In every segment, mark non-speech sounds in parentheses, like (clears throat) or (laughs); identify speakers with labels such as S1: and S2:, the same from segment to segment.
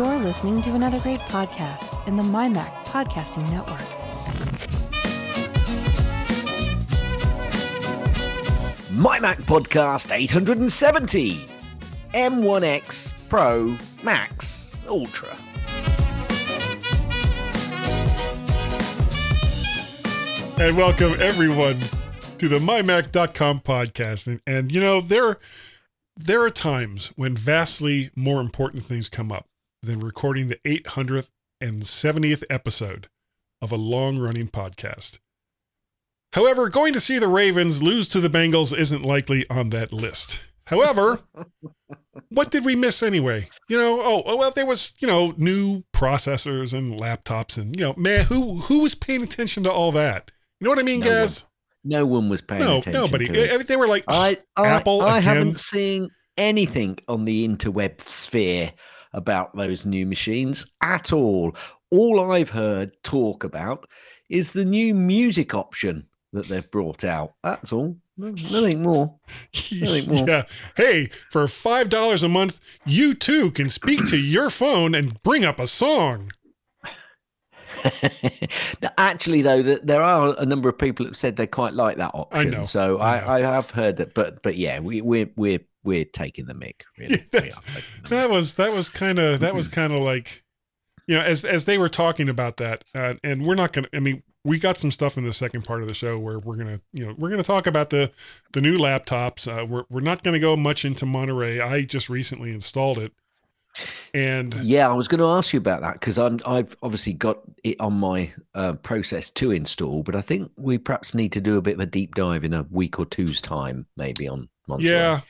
S1: You're listening to another great podcast in the MyMac Podcasting Network.
S2: My Mac Podcast 870 M1X Pro Max Ultra.
S3: and welcome everyone to the mymac.com podcast and, and you know there there are times when vastly more important things come up than recording the 800th and 70th episode of a long-running podcast however going to see the ravens lose to the bengals isn't likely on that list however (laughs) what did we miss anyway you know oh, oh well there was you know new processors and laptops and you know man who who was paying attention to all that you know what I mean,
S2: No
S3: guys?
S2: No one was paying
S3: No,
S2: attention.
S3: nobody. They were like,
S2: I, I,
S3: Apple
S2: I
S3: again.
S2: haven't seen anything on the interweb sphere about those new machines at all. All I've heard talk about is the new music option that they've brought out. That's all. Nothing more. (laughs) nothing more.
S3: yeah. Hey, for five dollars a month, you too can speak to your phone and bring up a song. (laughs)
S2: Actually, though, th- there are a number of people that said they quite like that option.
S3: know,
S2: So
S3: I
S2: I, I, have heard that, but but yeah, we, we're we're we're taking the mic. Really. We are
S3: Yes.
S2: the mick.
S3: That was that was kind of that was kind of like, you know, as as they were talking about that, uh, and we're not gonna. I mean, we got some stuff in the second part of the show where we're gonna, you know, we're gonna talk about the the new laptops. Uh, we're we're not gonna go much into Monterey. I just recently installed it, and
S2: Yeah, I was going to ask you about that because I'm I've obviously got it on my uh, process to install, but I think we perhaps need to do a bit of a deep dive in a week or two's time, maybe on Monterey.
S3: Yeah.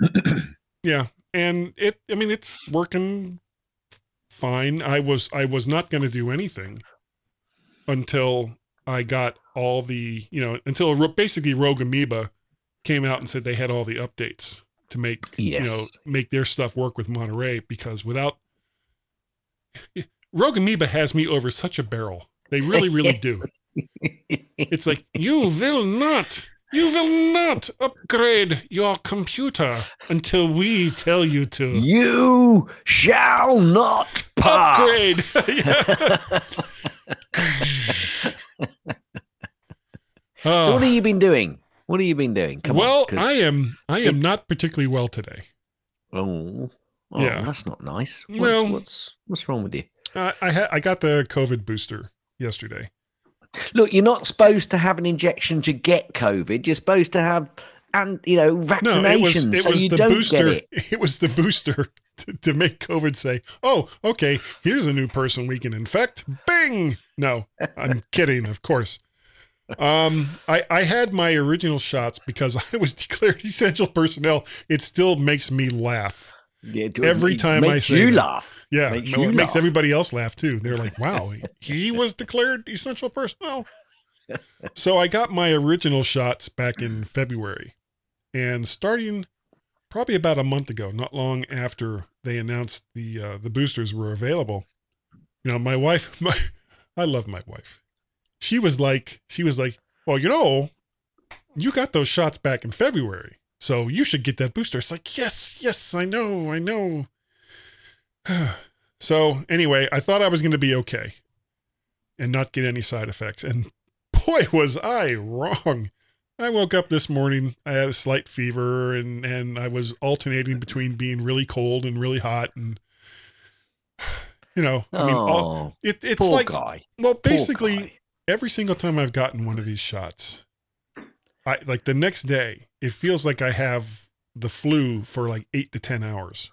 S3: (clears throat) yeah. And it I mean it's working fine. I was I was not going to do anything until I got all the, you know, until basically Rogue Amoeba came out and said they had all the updates to make, you know, make their stuff work with Monterey because without (laughs) Rogue Amoeba has me over such a barrel. They really really do. (laughs) It's like, you will not, you will not upgrade your computer until we tell you to.
S2: you shall not
S3: Upgrade.
S2: pass. (laughs)
S3: Yeah.
S2: so what have you been doing? What have you been doing? Come
S3: well,
S2: on.
S3: I am I am not particularly well today.
S2: Oh, oh
S3: Yeah.
S2: that's not nice. What's,
S3: Well-
S2: what's what's wrong with you?
S3: Uh, I ha- I got the COVID booster yesterday.
S2: Look, you're not supposed to have an injection to get COVID. You're supposed to have, and you know,
S3: No,
S2: vaccination
S3: it was it
S2: so
S3: was
S2: you
S3: the
S2: don't
S3: booster.
S2: it. (laughs)
S3: It was the booster to, to make COVID say, "Oh, okay, here's a new person we can infect." Bing. No, I'm kidding, of course. Um, I I had my original shots because (laughs) I was declared essential personnel. It still makes me laugh.
S2: Yeah,
S3: Every
S2: it
S3: time I say
S2: you
S3: that.
S2: laugh.
S3: Yeah,
S2: Makes
S3: it makes
S2: laugh.
S3: everybody else laugh too. They're like, "Wow, he was declared essential personnel." (laughs) so I got my original shots back in February, and starting probably about a month ago, not long after they announced the uh, the boosters were available, you know, my wife, (laughs) my I love my wife. She was like, she was like, "Well, you know, you got those shots back in February, so you should get that booster." It's like, "Yes, yes, I know, I know." (sighs) so anyway, I thought I was going to be okay and not get any side effects. And (laughs) boy, was I wrong. I woke up this morning, I had a slight fever and, and I was alternating between being really cold and really hot. And, (sighs) you know, I mean, all,
S2: oh,
S3: it, it's like,
S2: guy.
S3: well, basically. Every single time I've gotten one of these shots, I like the next day, it feels like I have the flu for like eight to 10 hours.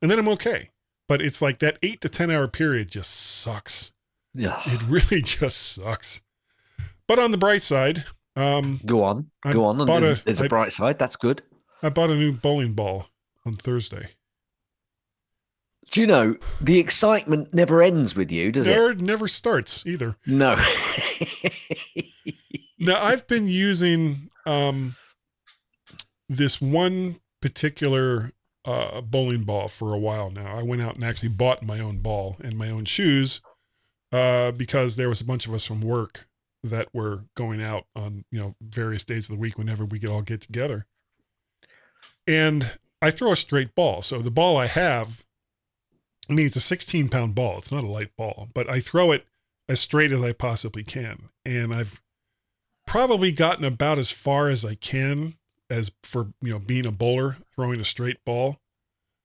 S3: And then I'm okay. But it's like that eight to 10 hour period just sucks.
S2: Yeah.
S3: It really (laughs) just sucks. But on the bright side, um,
S2: Go on,
S3: I
S2: go on.
S3: Bought a-
S2: there's, there's bright side. That's good.
S3: I bought a new bowling ball on Thursday.
S2: Do you know the excitement never ends with you, does it?
S3: It never starts either.
S2: No. (laughs)
S3: Now I've been using um this one particular uh bowling ball for a while now. I went out and actually bought my own ball and my own shoes uh because there was a bunch of us from work that were going out on, you know, various days of the week whenever we could all get together. And I throw a straight ball. So the ball I have I mean, it's a 16 pound ball. It's not a light ball, but I throw it as straight as I possibly can. And I've probably gotten about as far as I can as for, you know, being a bowler, throwing a straight ball.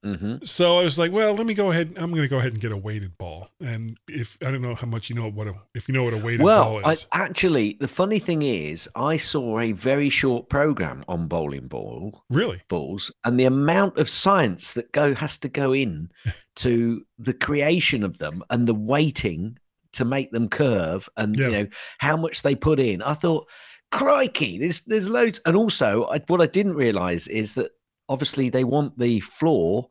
S2: Hmm
S3: So I was like, well, let me go ahead. I'm going to go ahead and get a weighted ball. And if I don't know how much you know what a, if you know what a weighted
S2: Well,
S3: ball
S2: I,
S3: is.
S2: actually, the funny thing is, I saw a very short program on bowling ball
S3: really?
S2: balls, and the amount of science that go has to go in (laughs) to the creation of them and the weighting to make them curve, and
S3: Yeah.
S2: you know how much they put in. I thought, crikey, there's there's loads. And also, I, what I didn't realize is that obviously they want the floor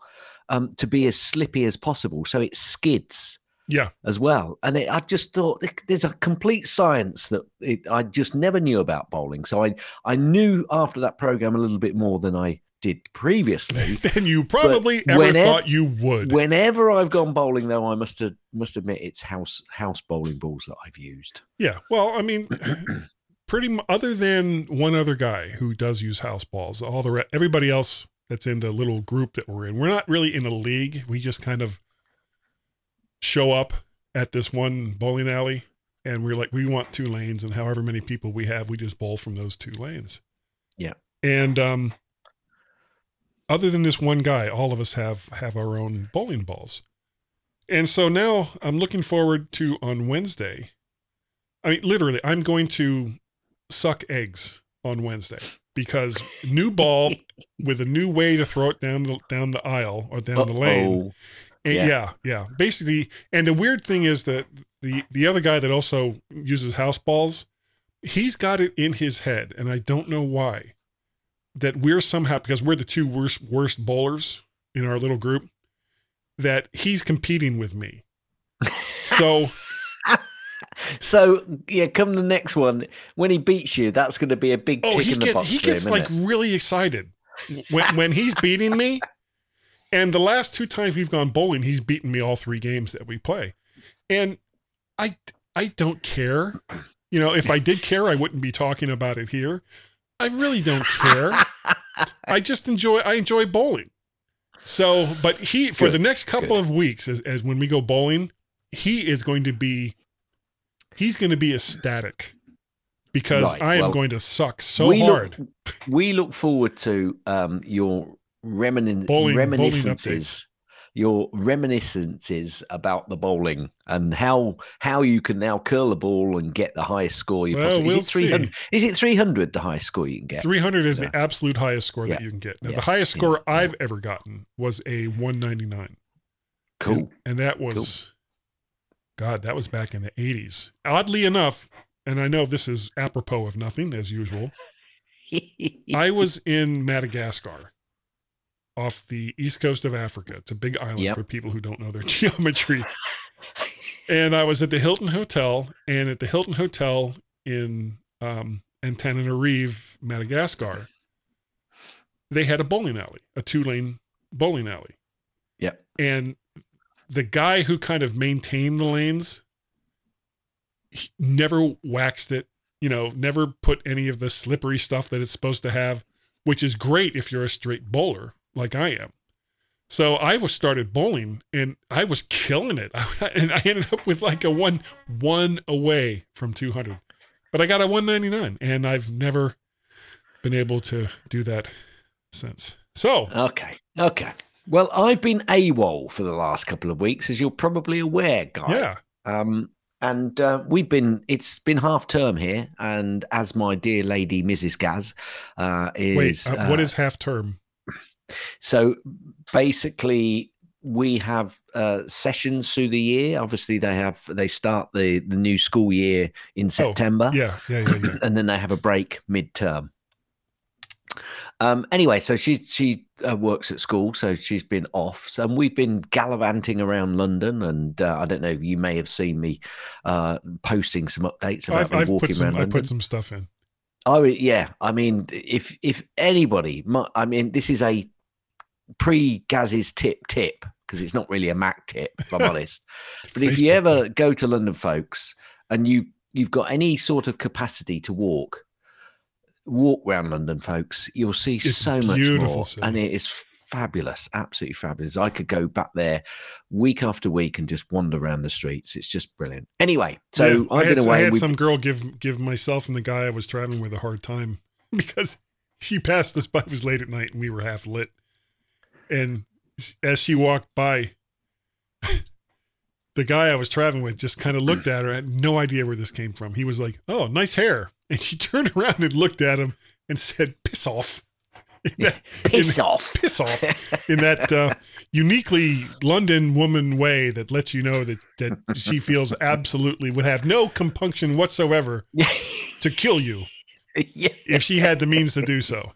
S2: um, to be as slippy as possible, so it skids
S3: Yeah.
S2: as well. And it, I just thought there's a complete science that it, I just never knew about bowling. So I I knew after that program a little bit more than I did previously. (laughs)
S3: Then you probably ever
S2: whenever-
S3: thought you would.
S2: Whenever I've gone bowling, though, I must have, must admit it's house house bowling balls that I've used.
S3: Yeah. Well, I mean, (clears throat) pretty other than one other guy who does use house balls, all the re- everybody else that's in the little group that we're in, we're not really in a league. We just kind of show up at this one bowling alley and we're like, we want two lanes, and however many people we have, we just bowl from those two lanes.
S2: Yeah.
S3: And um, other than this one guy, all of us have have our own bowling balls. And so now I'm looking forward to on Wednesday. I mean, literally, I'm going to suck eggs on Wednesday because new ball with a new way to throw it down the down the aisle or down the lane.
S2: Uh-oh. Yeah.
S3: yeah. yeah, Basically, and the weird thing is that the the other guy that also uses house balls, he's got it in his head, and I don't know why. That we're somehow because we're the two worst worst bowlers in our little group, that he's competing with me. (laughs) So
S2: So yeah, come the next one when he beats you, that's going to be a big
S3: oh,
S2: tick
S3: he
S2: in the
S3: gets he
S2: for him,
S3: gets like really excited when when he's (laughs) beating me. And the last two times we've gone bowling, he's beaten me all three games that we play. And I I don't care. You know, if I did care, I wouldn't be talking about it here. I really don't care. (laughs) I just enjoy I enjoy bowling. So, but he for
S2: Good,
S3: the next couple
S2: good.
S3: of weeks as as when we go bowling, he is going to be he's going to be ecstatic because
S2: Right,
S3: I am
S2: well,
S3: going to suck so
S2: we
S3: hard.
S2: Look, (laughs) we look forward to um, your remin-
S3: Bowling- bowling
S2: reminiscences, your reminiscences about the bowling and how how you can now curl the ball and get the highest score you
S3: Well,
S2: possibly.
S3: we'll
S2: is it 300? Is it 300 the highest score you can get?
S3: 300 is
S2: Yeah.
S3: the absolute highest score that you can get. Now,
S2: Yeah.
S3: the highest score
S2: Yeah.
S3: I've ever gotten was a 199.
S2: Cool.
S3: And, and that was, God, that was back in the 80s. Oddly enough, and I know this is apropos of nothing, as usual, (laughs) I was in Madagascar off the east coast of Africa. It's a big island
S2: Yep.
S3: for people who don't know their (laughs) geometry. and I was at the Hilton Hotel, and at the Hilton Hotel in um, Antananarivo, Madagascar, they had a bowling alley, a two lane bowling alley.
S2: Yep.
S3: And the guy who kind of maintained the lanes never waxed it, you know, never put any of the slippery stuff that it's supposed to have, which is great if you're a straight bowler like I am. So I was started bowling and I was killing it. (laughs) and I ended up with like a one one away from 200. But I got a 199 and I've never been able to do that since. So,
S2: Okay. Okay. Well, I've been AWOL for the last couple of weeks, as you're probably aware, guy.
S3: yeah.
S2: Um, and uh, we've been, it's been half term here. And as my dear lady, Mrs. Gaz, uh, is.
S3: Wait, uh, what
S2: uh,
S3: is half term?
S2: So basically, we have uh, sessions through the year. Obviously, they have, they start the, the new school year in September.
S3: Yeah, yeah, yeah, yeah. (clears throat)
S2: and then they have a break mid-term. Um, anyway, so she she uh, works at school, so she's been off. So and we've been gallivanting around London, and uh, I don't know. You may have seen me uh, posting some updates about
S3: I've,
S2: me
S3: I've
S2: walking
S3: some
S2: around
S3: I put some stuff in.
S2: Oh yeah, I mean, if if anybody, I mean, this is a pre Gaz's tip tip because it's not really a Mac tip, if I'm (laughs) honest. But if you ever go to London, folks, and you you've got any sort of capacity to walk, walk around London, folks, you'll see
S3: It's
S2: so much more,
S3: city.
S2: and it is fabulous, absolutely fabulous. I could go back there week after week and just wander around the streets. It's just brilliant. Anyway, so
S3: Yeah, I
S2: I've
S3: had,
S2: been
S3: I
S2: away.
S3: had some girl give give myself and the guy I was traveling with a hard time (laughs) because she passed us by. It was late at night and we were half lit. And as she walked by, (laughs) the guy I was traveling with just kind of looked at her. I had no idea where this came from. He was like, "Oh, nice hair," and she (laughs) turned around and looked at him and said, "Piss off." That- (laughs)
S2: piss
S3: in-
S2: off.
S3: piss off (laughs) in that uh, uniquely London woman way that lets you know that, that she feels absolutely would have no compunction whatsoever to kill you
S2: yeah.
S3: if she had the means to do so.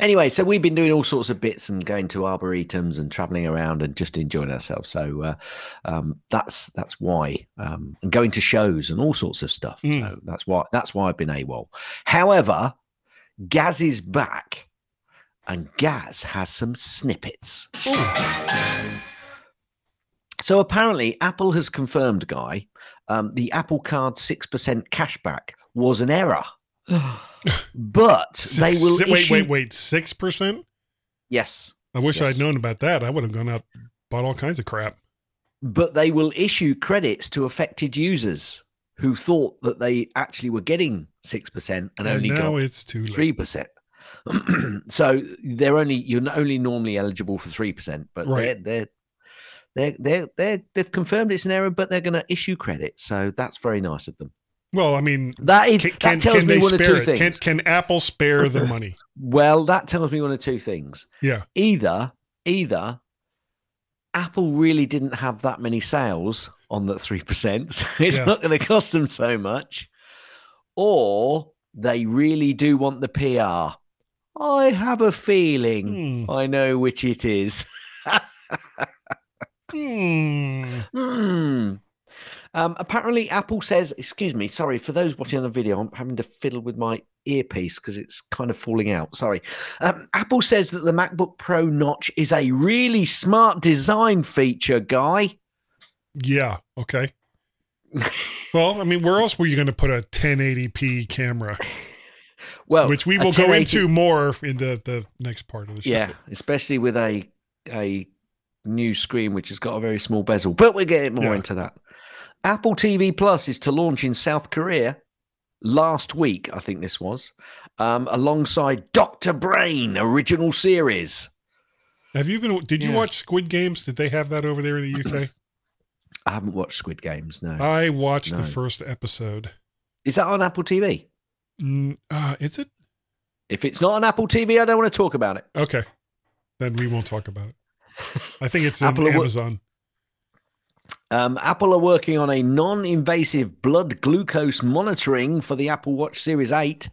S2: Anyway, so we've been doing all sorts of bits and going to arboretums and traveling around and just enjoying ourselves. So uh, um, that's that's why, um, and going to shows and all sorts of stuff.
S3: Mm.
S2: So that's why that's why I've been AWOL. However, Gaz is back, and Gaz has some snippets. So apparently, Apple has confirmed, Guy, um, the Apple Card six percent cashback was an error. (sighs) But they will
S3: si- wait,
S2: issue-
S3: wait, wait, six percent.
S2: Yes,
S3: I wish
S2: Yes.
S3: I'd known about that. I would have gone out bought all kinds of crap.
S2: but they will issue credits to affected users who thought that they actually were getting six percent and,
S3: And
S2: only
S3: now
S2: got
S3: it's too
S2: three percent. (clears throat) so they're only you're only normally eligible for three percent, but
S3: Right.
S2: they're they're they're they're they're they've confirmed it's an error, but they're going to issue credit. So that's very nice of them.
S3: Well, I mean,
S2: That is
S3: can,
S2: that tells
S3: can
S2: me
S3: they
S2: one of two
S3: it?
S2: things.
S3: Can, can Apple spare the money?
S2: Well, that tells me one of two things.
S3: Yeah.
S2: Either, either Apple really didn't have that many sales on that three percent, so (laughs) it's
S3: Yeah.
S2: not going to cost them so much, or they really do want the PR. I have a feeling
S3: Hmm.
S2: I know which it is. (laughs)
S3: Hmm.
S2: Hmm. Um, apparently, Apple says, excuse me, sorry, for those watching on the video, I'm having to fiddle with my earpiece because it's kind of falling out. Sorry. Um, Apple says that the MacBook Pro notch is a really smart design feature, guy.
S3: Yeah. Okay. Well, I mean, where else were you going to put a 1080p camera? (laughs)
S2: Well,
S3: Which we will go into more in the, the next part of the show.
S2: Yeah, especially with a a new screen which has got a very small bezel. But we'll get more
S3: Yeah.
S2: into that. Apple TV Plus is to launch in South Korea last week, I think this was, um, alongside Doctor Brain original series.
S3: Have you been? Did you
S2: Yeah.
S3: watch Squid Games? Did they have that over there in the UK? (clears throat)
S2: I haven't watched Squid Games. No,
S3: I watched
S2: No.
S3: the first episode.
S2: is that on Apple TV?
S3: Mm, uh, is it
S2: If it's not on Apple TV, I don't want to talk about it.
S3: okay? Then we won't talk about it. I think it's (laughs)
S2: are
S3: Amazon.
S2: Um, Apple are working on a non-invasive blood glucose monitoring for the Apple Watch Series 8,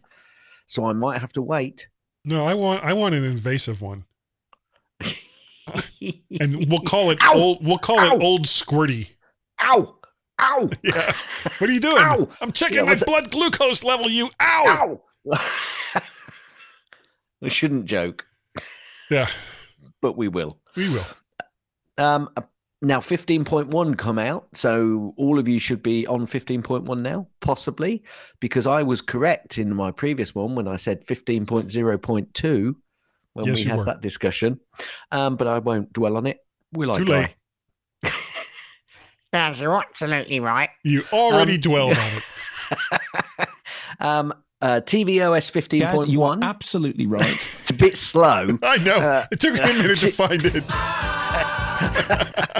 S2: so I might have to wait.
S3: No, I want I want an invasive one, (laughs) and we'll call it
S2: Ow!
S3: old. We'll call
S2: Ow!
S3: it old squirty.
S2: Ow! Ow! (laughs)
S3: Yeah. What are you doing?
S2: Ow!
S3: I'm checking
S2: Yeah,
S3: my
S2: it-
S3: blood glucose level. You ow!
S2: Ow! (laughs) we shouldn't joke,
S3: Yeah,
S2: but we will.
S3: we will.
S2: Um, now 15.1 come out, so all of you should be on 15.1 now, possibly, because I was correct in my previous one when I said 15.0.2 when
S3: Yes,
S2: we had
S3: were.
S2: that discussion. Um, but I won't dwell on it. Will I?
S3: Too late.
S1: Yes, (laughs) you're absolutely right.
S3: You already
S2: Um,
S3: dwelled (laughs) on it.
S2: um, uh, tvOS 15.1.
S4: Gaz, you are absolutely right.
S2: it's a bit slow. (laughs)
S3: I know.
S2: Uh,
S3: it took me a minute to
S2: T-
S3: find it. (laughs)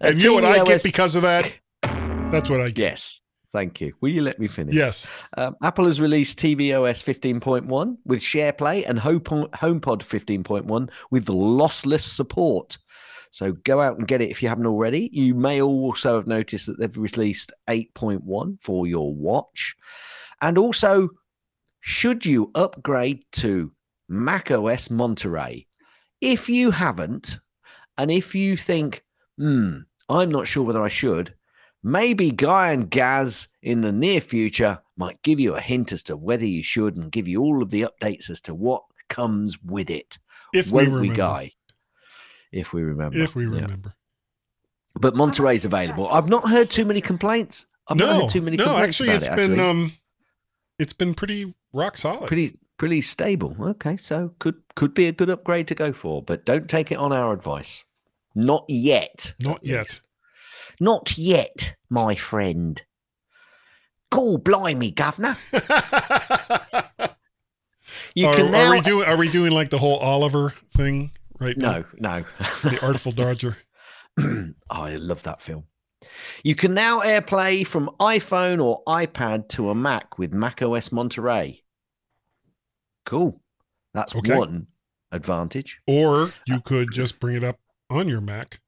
S3: And you know what I get because of that? That's what I get.
S2: Yes. Thank you. Will you let me finish?
S3: Yes.
S2: Um, Apple has released tvOS 15.1 with SharePlay and HomePod HomePod 15.1 with lossless support. So go out and get it if you haven't already. You may also have noticed that they've released 8.1 for your watch. And also, should you upgrade to macOS Monterey? If you haven't, and if you think, hmm, I'm not sure whether I should, maybe Guy and Gaz in the near future might give you a hint as to whether you should and give you all of the updates as to what comes with it.
S3: If
S2: Won't
S3: we remember.
S2: Guy? If we remember.
S3: If we
S2: Yeah.
S3: remember.
S2: But Monterey's available. I've not heard too many complaints. I've not
S3: no,
S2: heard too many
S3: no,
S2: complaints
S3: actually,
S2: about
S3: it's
S2: it,
S3: been
S2: actually.
S3: um, it's been pretty rock solid.
S2: pretty Pretty stable. Okay, so could could be a good upgrade to go for, but don't take it on our advice. Not yet.
S3: Not yet.
S2: Not yet, my friend. Cool, blimey, governor. You
S3: are,
S2: can now.
S3: are we doing? Are we doing like the whole Oliver thing right now?
S2: no, no.
S3: The (laughs) Artful Dodger. (clears throat)
S2: oh, I love that film. You can now AirPlay from iPhone or iPad to a Mac with macOS Monterey. Cool. That's
S3: Okay.
S2: one advantage.
S3: Or you could just bring it up on your Mac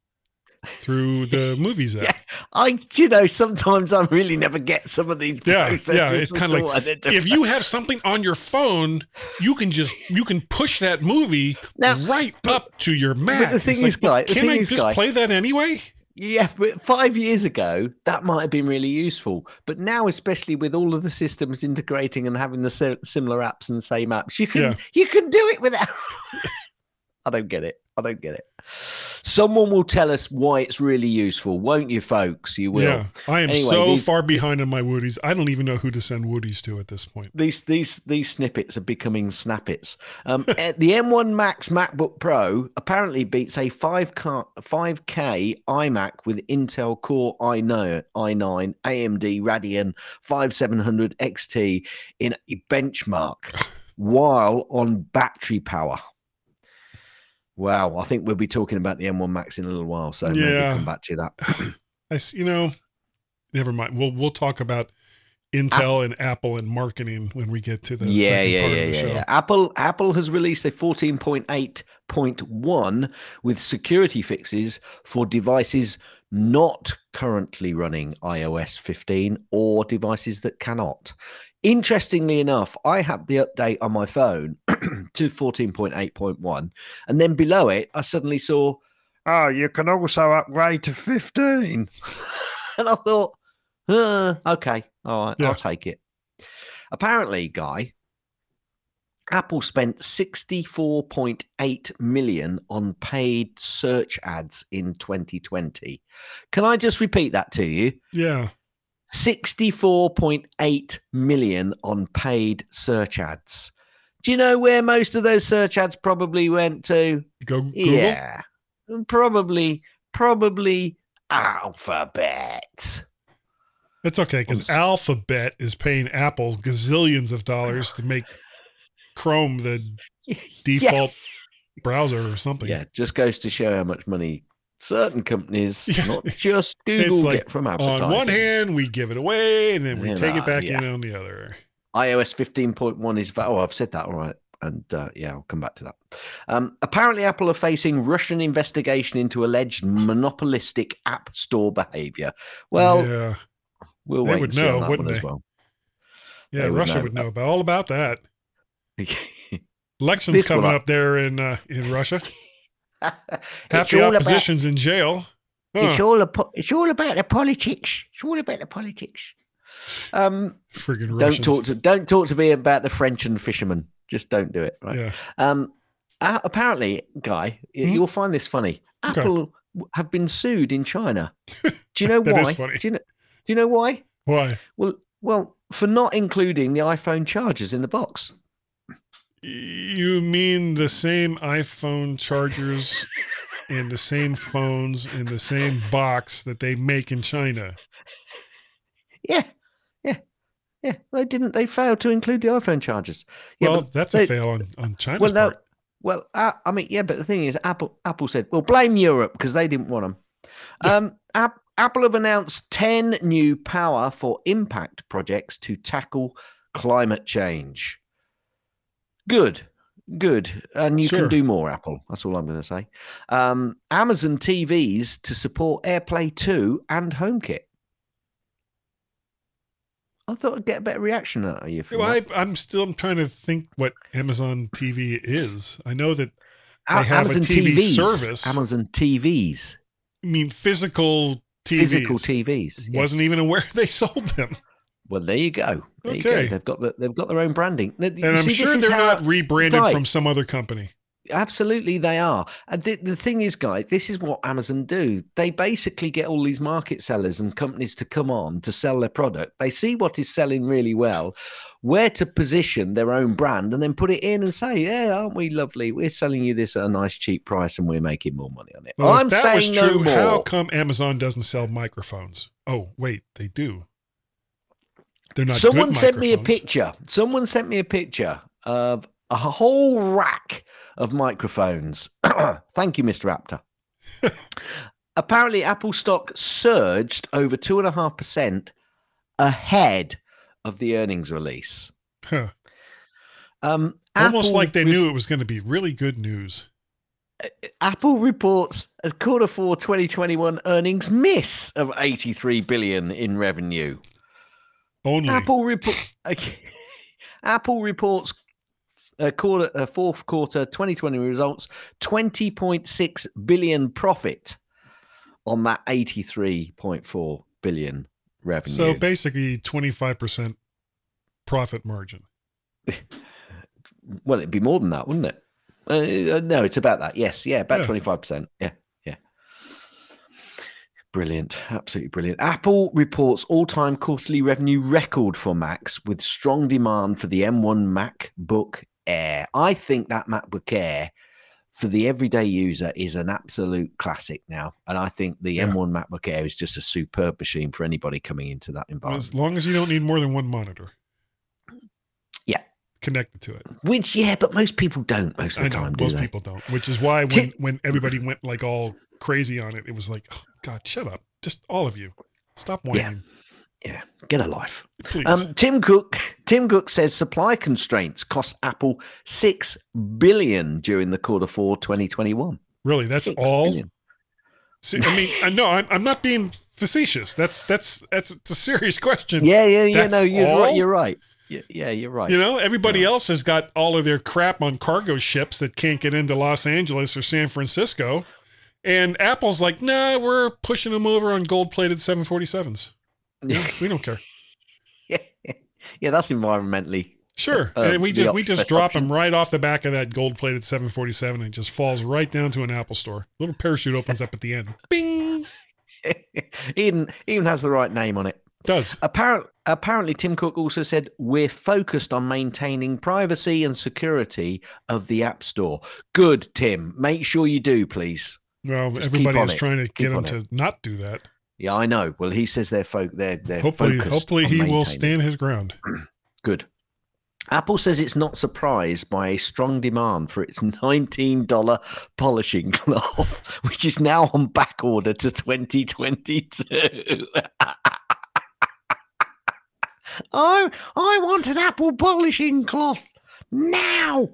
S3: through the (laughs) movies app.
S2: Yeah. I, you know, sometimes I really never get some of these
S3: Yeah,
S2: processes.
S3: yeah, it's like,
S2: what they're doing.
S3: If you have something on your phone, you can just you can push that movie
S2: Now,
S3: right up to your Mac.
S2: the thing
S3: It's like,
S2: is, Guy,
S3: can I
S2: is,
S3: just
S2: Guy-
S3: play that anyway?
S2: Yeah, but five years ago, that might have been really useful. But now, especially with all of the systems integrating and having the similar apps and same apps, you can
S3: Yeah.
S2: you can do it without. (laughs) I don't get it. I don't get it. Someone will tell us why it's really useful, won't you, folks? You will.
S3: Yeah, I am
S2: Anyway,
S3: so
S2: these-
S3: far behind on my Woodies. I don't even know who to send Woodies to at this point.
S2: These these these snippets are becoming snappets. Um, (laughs) eh, the M1 Max MacBook Pro apparently beats a 5 5K iMac with Intel Core i9 i9 AMD Radeon 5700 XT in a benchmark (laughs) while on battery power. Wow, I think we'll be talking about the M1 Max in a little while, so maybe
S3: Yeah.
S2: come back to that.
S3: I, you know, never mind. We'll we'll talk about Intel and Apple and marketing when we get to the
S2: yeah,
S3: second
S2: yeah,
S3: part
S2: yeah,
S3: of the
S2: yeah,
S3: show.
S2: yeah. Apple Apple has released a 14.8.1 with security fixes for devices not currently running iOS 15 or devices that cannot. Interestingly enough, I had the update on my phone (clears throat) to 14.8.1, and then below it, I suddenly saw, oh, you can also upgrade to 15. (laughs) and I thought, uh, okay, all right,
S3: Yeah.
S2: I'll take it. Apparently, Guy, Apple spent 64.8 million on paid search ads in 2020. Can I just repeat that to you?
S3: Yeah.
S2: 64.8 million on paid search ads. Do you know where most of those search ads probably went to?
S3: Go Google.
S2: Yeah. Probably, probably Alphabet.
S3: That's okay because Alphabet is paying Apple gazillions of dollars to make Chrome the (laughs) default browser or something.
S2: Yeah, just goes to show how much money certain companies,
S3: Yeah. (laughs)
S2: not just (laughs) Google,
S3: like,
S2: get from advertising.
S3: On one hand, we give it away and then we
S2: Yeah,
S3: take it back
S2: yeah.
S3: in on the other.
S2: iOS 15.1 is. Oh, I've said that. All right. And uh, yeah, I'll come back to that. Um, apparently, Apple are facing Russian investigation into alleged monopolistic app store behavior. Well,
S3: yeah,
S2: we'll
S3: they
S2: wait
S3: would
S2: and see
S3: know,
S2: on that
S3: wouldn't
S2: one as well.
S3: yeah.
S2: they would
S3: Russia
S2: know.
S3: would know about all about that. (laughs) Elections
S2: This
S3: coming up there in uh, in Russia. Half
S2: it's,
S3: the
S2: all about,
S3: opposition's in jail.
S2: it's all about it's all about the politics. It's all about the politics. Um,
S3: Friggin'
S2: don't
S3: Russians.
S2: talk to don't talk to me about the French and fishermen. Just don't do it. Right.
S3: Yeah.
S2: Um, uh, apparently, Guy, y-
S3: Hmm?
S2: you'll find this funny. Apple w- have been sued in China. (laughs) Do you know
S3: That
S2: why?
S3: is funny.
S2: Do you know? Do you know why?
S3: Why?
S2: Well, well, for not including the iPhone chargers in the box.
S3: You mean the same iPhone chargers and the same phones in the same box that they make in China?
S2: Yeah, yeah, yeah. They didn't. They failed to include the iPhone chargers. Yeah,
S3: well, that's
S2: they-
S3: a fail on, on China's
S2: Well, no,
S3: part.
S2: well, uh, I mean, yeah, but the thing is, Apple Apple said, "Well, blame Europe because they didn't want them." Um, App, Apple have announced ten new power for impact projects to tackle climate change. Good, good, and you
S3: Sure.
S2: can do more. Apple. That's all I'm going to say. Um, Amazon TVs to support AirPlay two and HomeKit. I thought I'd get a better reaction out of you.
S3: Well. I, I'm still trying to think what Amazon TV is. I know that I have a TV service.
S2: Amazon TVs.
S3: I mean physical TVs.
S2: physical TVs. yes.
S3: Wasn't even aware (laughs) they sold them.
S2: Well, there you go. There you go.
S3: Okay.
S2: They've got the, they've got their own branding. Now, you
S3: And I'm
S2: see,
S3: sure they're not rebranded
S2: Right.
S3: from some other company.
S2: Absolutely, they are. And the, the thing is, guys, this is what Amazon do. They basically get all these market sellers and companies to come on to sell their product. They see what is selling really well, where to position their own brand, and then put it in and say, "Yeah, aren't we lovely? We're selling you this at a nice cheap price, and we're making more money on it."
S3: Well,
S2: I'm
S3: that
S2: saying
S3: was true,
S2: no more.
S3: how come Amazon doesn't sell microphones? Oh, wait, they do. They're not.
S2: Someone sent me a picture. Someone sent me a picture of a whole rack of microphones. (coughs) Thank you, Mr. Raptor. (laughs) Apparently, Apple stock surged over two and a half percent ahead of the earnings release.
S3: Huh.
S2: Um,
S3: Almost
S2: Apple
S3: like they
S2: re-
S3: knew it was going to be really good news.
S2: Apple reports a quarter four 2021 earnings miss of 83 billion in revenue.
S3: Only.
S2: Apple report. (laughs) Apple reports uh, quarter uh, fourth quarter 2020 results 20.6 billion profit on that 83.4 billion revenue.
S3: So basically, twenty five percent profit margin. (laughs)
S2: well, it'd be more than that, wouldn't it? Uh, uh, no, it's about that. Yes, yeah, about
S3: Yeah.
S2: 25%. Yeah, yeah. Brilliant. Absolutely brilliant. Apple reports all time quarterly revenue record for Macs with strong demand for the M1 MacBook Air. I think that MacBook Air for the everyday user is an absolute classic now. And I think the
S3: Yeah.
S2: M1 MacBook Air is just a superb machine for anybody coming into that environment.
S3: As long as you don't need more than one monitor.
S2: Yeah.
S3: Connected to it.
S2: Which, yeah, but most people don't most of
S3: I
S2: the
S3: know
S2: time, do
S3: most
S2: they?
S3: people don't. Which is why when when everybody went like all crazy on it, it was like, oh, God, shut up! Just all of you, stop
S2: Yeah.
S3: whining,
S2: Yeah, get a life.
S3: please.
S2: Um, Tim Cook. Tim Cook says supply constraints cost Apple six billion during the quarter four 2021.
S3: really, that's
S2: Six
S3: all.
S2: billion.
S3: See, I mean, I know I'm, I'm not being facetious. That's that's that's a serious question.
S2: Yeah, yeah, yeah.
S3: That's
S2: No, you're
S3: all?
S2: right. You're right. Yeah, yeah, you're right.
S3: You know, everybody else has got all of their crap on cargo ships that can't get into Los Angeles or San Francisco. And Apple's like, nah, we're pushing them over on gold plated 747s. You know, we don't care. (laughs)
S2: yeah, that's environmentally.
S3: Sure.
S2: Uh,
S3: and we just we just drop
S2: option.
S3: them right off the back of that gold plated 747 and it just falls right down to an Apple store. Little parachute opens up at the end. (laughs) Bing. (laughs)
S2: even even has the right name on it.
S3: Does.
S2: Apparently, apparently, Tim Cook also said we're focused on maintaining privacy and security of the App Store. Good, Tim. Make sure you do, please.
S3: Well,
S2: Just
S3: everybody is
S2: it.
S3: trying to
S2: Keep
S3: get him to not do that.
S2: Yeah, I know. Well, he says they're folk. They're they're
S3: Hopefully, hopefully he will stand his ground. (clears throat)
S2: Good. Apple says it's not surprised by a strong demand for its $19 polishing (laughs) cloth, which is now on back order to 2022. (laughs) I, I want an Apple polishing cloth now.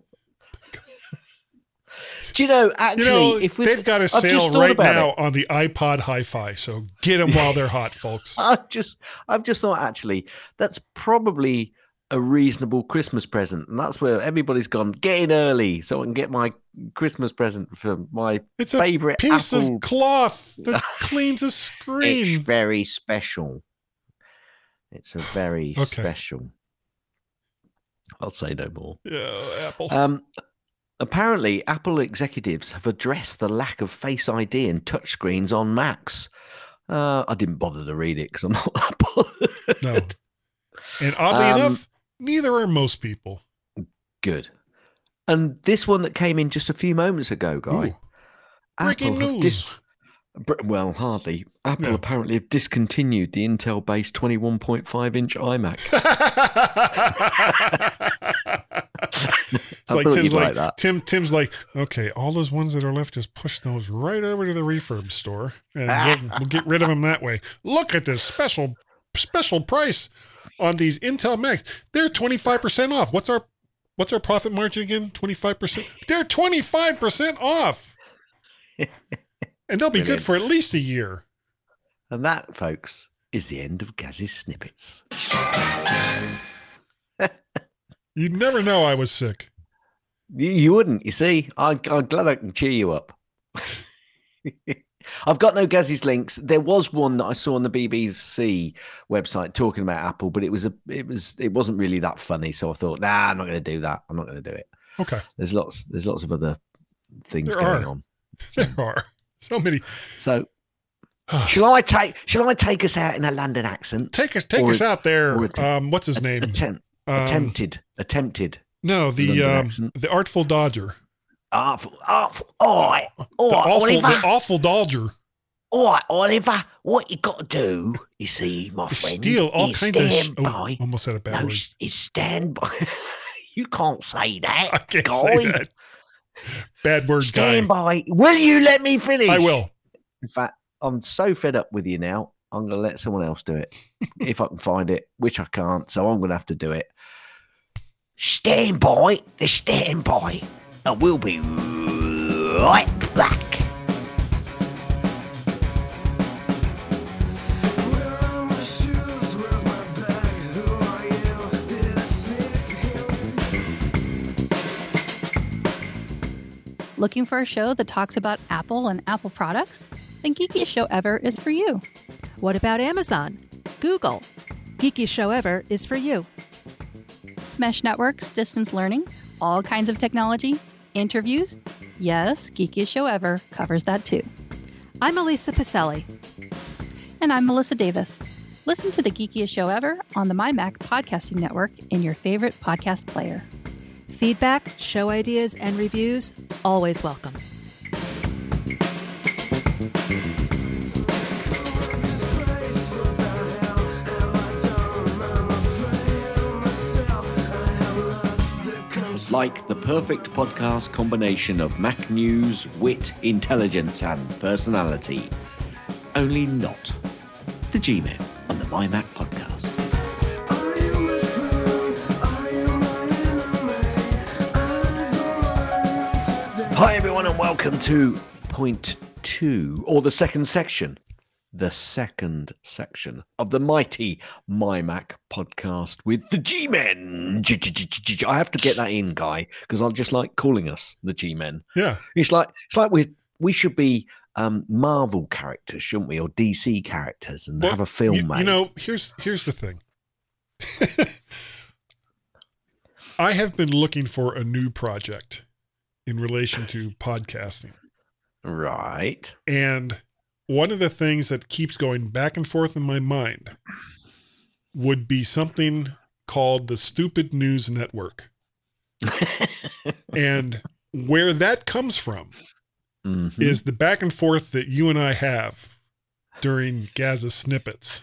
S2: Do you know, actually,
S3: You know,
S2: if we,
S3: they've got a sale right now
S2: it.
S3: on the iPod Hi-Fi, so get them while they're hot, folks. (laughs)
S2: I've just I've just thought actually that's probably a reasonable Christmas present. And that's where everybody's gone, get in early so I can get my Christmas present for my
S3: It's a
S2: favorite
S3: piece
S2: Apple.
S3: of cloth that (laughs) cleans a
S2: It's
S3: screen.
S2: very special. It's a very
S3: Okay.
S2: special. I'll say no more.
S3: Yeah, Apple.
S2: Um, apparently, Apple executives have addressed the lack of Face ID and touchscreens on Macs. Uh, I didn't bother to read it because I'm not (laughs) that bothered.
S3: no. And oddly
S2: um,
S3: enough, neither are most people.
S2: Good. And this one that came in just a few moments ago, guy.
S3: Ooh, breaking
S2: Apple
S3: news.
S2: dis- well, hardly. Apple
S3: Yeah.
S2: apparently have discontinued the Intel-based 21.5-inch iMac. (laughs)
S3: it's like Tim's like,
S2: like.
S3: Tim. Tim's like, okay, all those ones that are left, just push those right over to the refurb store, and we'll, (laughs) we'll get rid of them that way. Look at this special special price on these Intel Macs. They're twenty five percent off. What's our what's our profit margin again? Twenty five percent. They're twenty five percent off, (laughs) and they'll be good for at least a year.
S2: And that, folks, is the end of Gaz's snippets.
S3: You'd never know I was sick.
S2: You, you wouldn't, you see. I, I'm glad I can cheer you up. (laughs) I've got no Gaz's links. There was one that I saw on the BBC website talking about Apple, but it was a, it was, it wasn't really that funny. So I thought, nah, I'm not going to do that. I'm not going to do it.
S3: Okay.
S2: There's lots, there's lots of other things
S3: There
S2: going
S3: are.
S2: on. (laughs)
S3: There are so many.
S2: So, (sighs) shall I take shall I take us out in a London accent?
S3: Take us, take
S2: Or
S3: us out there. Um, what's his name?
S2: Attempt,
S3: Um,
S2: attempted, attempted.
S3: No, the um, the artful Dodger,
S2: Awful, awful. All right, all
S3: the
S2: right,
S3: awful,
S2: Oliver.
S3: the awful Dodger.
S2: All right, Oliver. What you got to do, you see, my friend,
S3: steal all kinds of. Sh- oh, almost said a bad
S2: no,
S3: word.
S2: is stand by. (laughs) you can't say that.
S3: I can't
S2: guy.
S3: say that. Bad word, guy.
S2: Stand by. Will you let me finish?
S3: I will.
S2: In fact, I'm so fed up with you now. I'm going to let someone else do it if I can find it, which I can't. So I'm going to have to do it. Stand by. The stand by. we'll be right back.
S1: Looking for a show that talks about Apple and Apple products? Then Geekiest Show Ever is for you.
S5: What about Amazon? Google? Geekiest show ever is for you.
S1: Mesh networks, distance learning, all kinds of technology, interviews. Yes, Geekiest Show Ever covers that too.
S5: I'm Elisa Pacelli.
S1: And I'm Melissa Davis. Listen to the Geekiest Show Ever on the MyMac Podcasting Network in your favorite podcast player.
S5: Feedback, show ideas, and reviews always welcome.
S2: Like the perfect podcast combination of Mac news, wit, intelligence, and personality. Only not the G Men on the My Mac podcast. Hi, everyone, and welcome to point two, or the second section. The second section of the mighty My Mac podcast with the G Men. I have to get that in, guy, because I just like calling us the G Men.
S3: Yeah.
S2: It's like it's like we we should be um, Marvel characters, shouldn't we, or DC characters, and
S3: Well,
S2: have a film
S3: you,
S2: made.
S3: you know, here's here's the thing. (laughs) I have been looking for a new project in relation to podcasting.
S2: right?
S3: And one of the things that keeps going back and forth in my mind would be something called the Stupid News Network. and where that comes from
S2: Mhm.
S3: is the back and forth that you and I have during Gaz's snippets.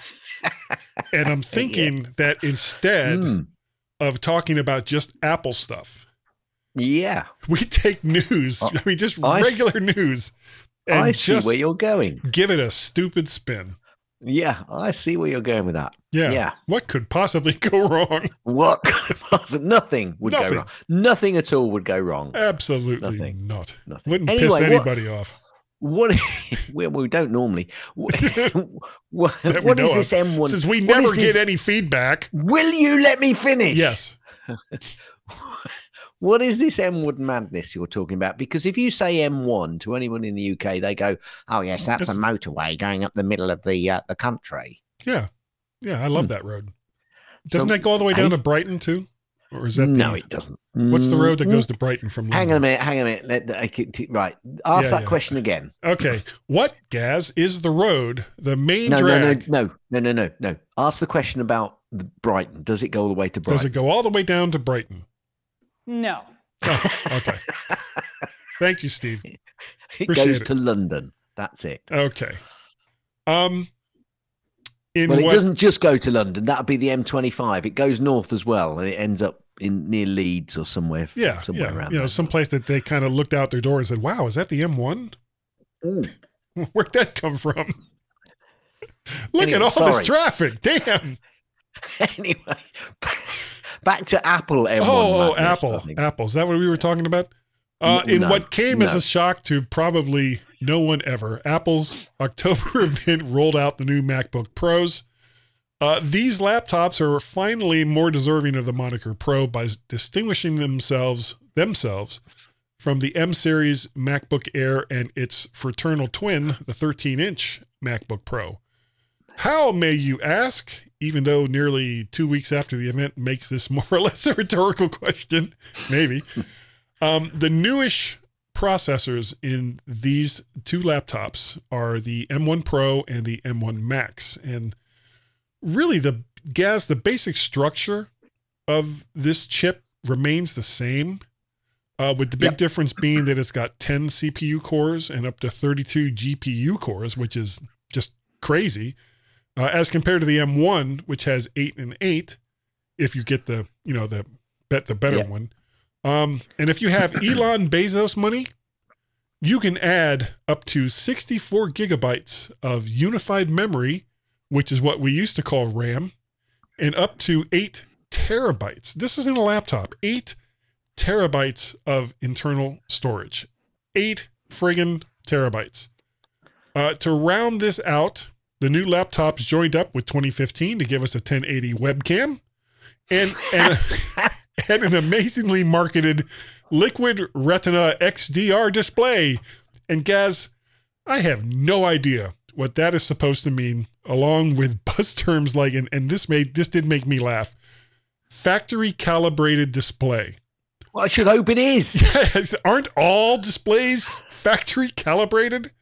S3: And I'm (laughs) thinking that instead
S2: Mm,
S3: of talking about just Apple stuff,
S2: yeah,
S3: we take news,
S2: Uh,
S3: I mean, just
S2: I s-
S3: regular news, and
S2: I see where you're going.
S3: give it a stupid spin.
S2: Yeah, I see where you're going with that.
S3: Yeah.
S2: Yeah.
S3: What could possibly (laughs) go wrong?
S2: What could possibly nothing would
S3: Nothing.
S2: go wrong. Nothing at all would go wrong.
S3: Absolutely
S2: Nothing.
S3: not.
S2: Nothing.
S3: Wouldn't
S2: Anyway,
S3: piss
S2: what-
S3: anybody off.
S2: What? (laughs) well, we don't normally. What, what, (laughs)
S3: That we
S2: what
S3: know
S2: is
S3: of.
S2: this M1?
S3: Since we never
S2: is this-
S3: get any feedback.
S2: Will you let me finish?
S3: Yes.
S2: What is this M1 madness you're talking about? Because if you say M1 to anyone in the UK, they go, "Oh yes, that's a motorway going up the middle of the uh, the country."
S3: Yeah. Yeah. I love that road. Doesn't
S2: Hmm. So,
S3: that go all the way down
S2: I-
S3: to Brighton too? Or is that
S2: no,
S3: the,
S2: it doesn't.
S3: what's the road that
S2: Mm,
S3: goes to Brighton from
S2: Hang on a minute. Hang on a minute. Let, let- I keep- keep- right. Ask
S3: Yeah,
S2: that
S3: yeah.
S2: question again.
S3: Okay. What, Gaz, is the road, the main
S2: No, no,
S3: drag?
S2: no, no, no, no, no, no. Ask the question about Brighton. Does it go all the way to Brighton?
S3: Does it go all the way down to Brighton?
S6: No.
S3: Oh, okay. Thank you, Steve. (laughs)
S2: it goes
S3: it.
S2: to London. That's it.
S3: Okay. Um, in
S2: well, it
S3: what,
S2: doesn't just go to London. That'd be the M25. It goes north as well, and it ends up in near Leeds or somewhere.
S3: yeah,
S2: somewhere
S3: yeah,
S2: around
S3: you know,
S2: there.
S3: someplace that they kind of looked out their door and said, "Wow, is that the M1?
S2: Ooh. (laughs)
S3: Where'd that come from?" Look
S2: Anyway,
S3: at all
S2: sorry.
S3: this traffic. Damn. (laughs)
S2: anyway, back to Apple M1.
S3: Oh, oh, Apple. Apple. Is that what we were talking about? Uh, in
S2: no,
S3: what came as a shock to probably no one ever, Apple's October (laughs) event rolled out the new MacBook Pros. Uh, these laptops are finally more deserving of the moniker Pro by distinguishing themselves themselves from the M series MacBook Air and its fraternal twin, the 13-inch MacBook Pro. How, may you ask? Even though nearly two weeks after the event makes this more or less a rhetorical question, maybe. (laughs) Um, the newish processors in these two laptops are the M1 Pro and the M1 Max. And really, the Gaz, the basic structure of this chip remains the same, uh, with the big
S2: Yep.
S3: difference being that it's got 10 CPU cores and up to 32 GPU cores, which is just crazy, uh, as compared to the M1, which has eight and eight. If you get the, you know, the bet the better
S2: Yeah.
S3: one. Um, and if you have (coughs) Elon Bezos money, you can add up to 64 gigabytes of unified memory, which is what we used to call RAM, and up to eight terabytes. This is in a laptop, eight terabytes of internal storage. Eight friggin' terabytes. Uh, to round this out, the new laptop's joined up with 2015 to give us a 1080 webcam and, and, (laughs) and an amazingly marketed liquid retina XDR display. And Gaz, I have no idea what that is supposed to mean, along with (laughs) buzz terms like, and, and this made this did make me laugh. Factory calibrated display.
S2: Well, I should hope it is. (laughs)
S3: Aren't all displays factory calibrated?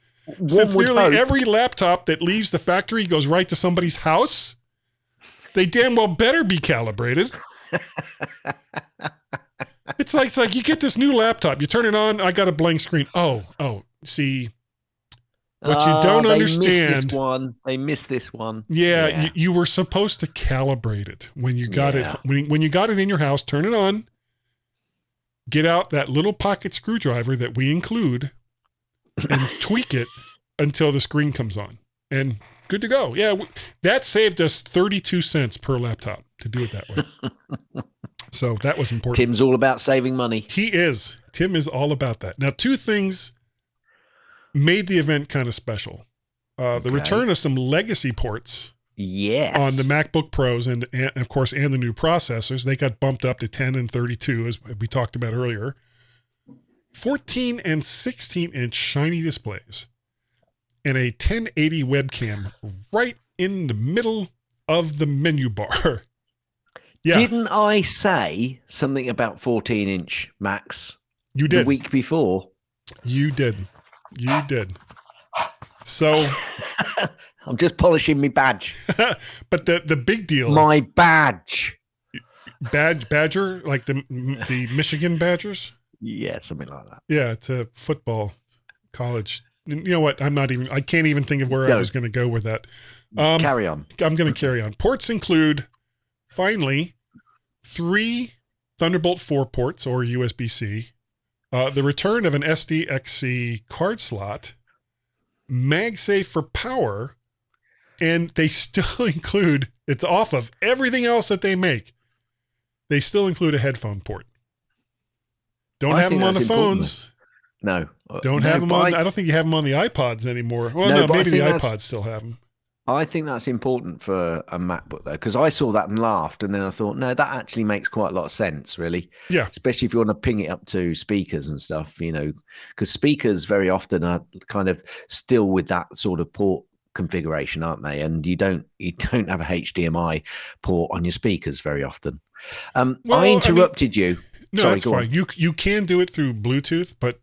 S3: Since nearly every laptop that leaves the factory goes right to somebody's house, they damn well better be calibrated. (laughs) it's like it's like you get this new laptop, you turn it on, I got a blank screen. Oh, oh, see, what you
S2: Ah,
S3: don't understand-
S2: this one. They missed this one.
S3: yeah,
S2: Yeah.
S3: You, you were supposed to calibrate it when you got
S2: Yeah.
S3: it when when you got it in your house. Turn it on. Get out that little pocket screwdriver that we include, and tweak it until the screen comes on, and good to go. Yeah, w- that saved us thirty-two cents per laptop to do it that way. (laughs) so that was important.
S2: Tim's all about saving money.
S3: He is. Tim is all about that. Now, two things made the event kind of special. Uh, the
S2: Okay.
S3: return of some legacy ports
S2: Yes.
S3: on the MacBook Pros and, and of course and the new processors. They got bumped up to 10 and 32 as we talked about earlier. 14 and 16 inch shiny displays and a 1080 webcam right in the middle of the menu bar. (laughs) yeah,
S2: Didn't I say something about 14 inch Max
S3: you
S2: the
S3: did.
S2: week before?
S3: You did. You did. So, (laughs)
S2: I'm just polishing my badge. (laughs)
S3: but the the big deal,
S2: My badge.
S3: badge badger, like the the Michigan Badgers.
S2: Yeah, something like that.
S3: Yeah, it's a football college. You know what? I'm not even. I can't even think of where I was going to go with that. Um,
S2: Carry on.
S3: I'm going to carry on. Ports include, finally, three Thunderbolt 4 ports or USB C, uh, the return of an SDXC card slot, MagSafe for power, and they still (laughs) include, it's off of everything else that they make. They still include a headphone port. Don't
S2: I
S3: have them on the phones.
S2: No. Uh,
S3: Don't
S2: no,
S3: have them on.
S2: I,
S3: I don't think you have them on the iPods anymore. Well,
S2: No,
S3: no, maybe the iPods still have them.
S2: I think that's important for a MacBook though, because I saw that and laughed, and then I thought, no, that actually makes quite a lot of sense, really.
S3: Yeah.
S2: Especially if you want to ping it up to speakers and stuff, you know, because speakers very often are kind of still with that sort of port configuration, aren't they? And you don't you (laughs) don't have a HDMI port on your speakers very often. Um,
S3: Well, I
S2: I
S3: mean-
S2: interrupted you.
S3: No,
S2: Sorry,
S3: that's
S2: go on.
S3: fine. You you can do it through Bluetooth, but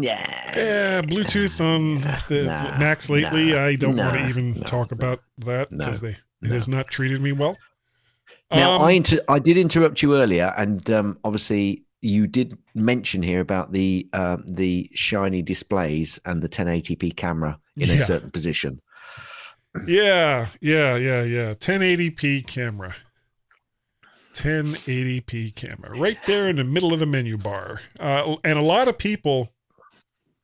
S2: Yeah.
S3: yeah, Bluetooth on the
S2: Nah,
S3: Macs lately,
S2: nah,
S3: I don't want to even
S2: no,
S3: talk about that
S2: no,
S3: because they it
S2: no.
S3: has not treated me well.
S2: Now,
S3: Um,
S2: I inter- I did interrupt you earlier, and um, obviously you did mention here about the um, the shiny displays and the 1080p camera in
S3: Yeah.
S2: a certain position.
S3: yeah, yeah, yeah, yeah. 1080p camera. 1080p camera right there in the middle of the menu bar. Uh, and a lot of people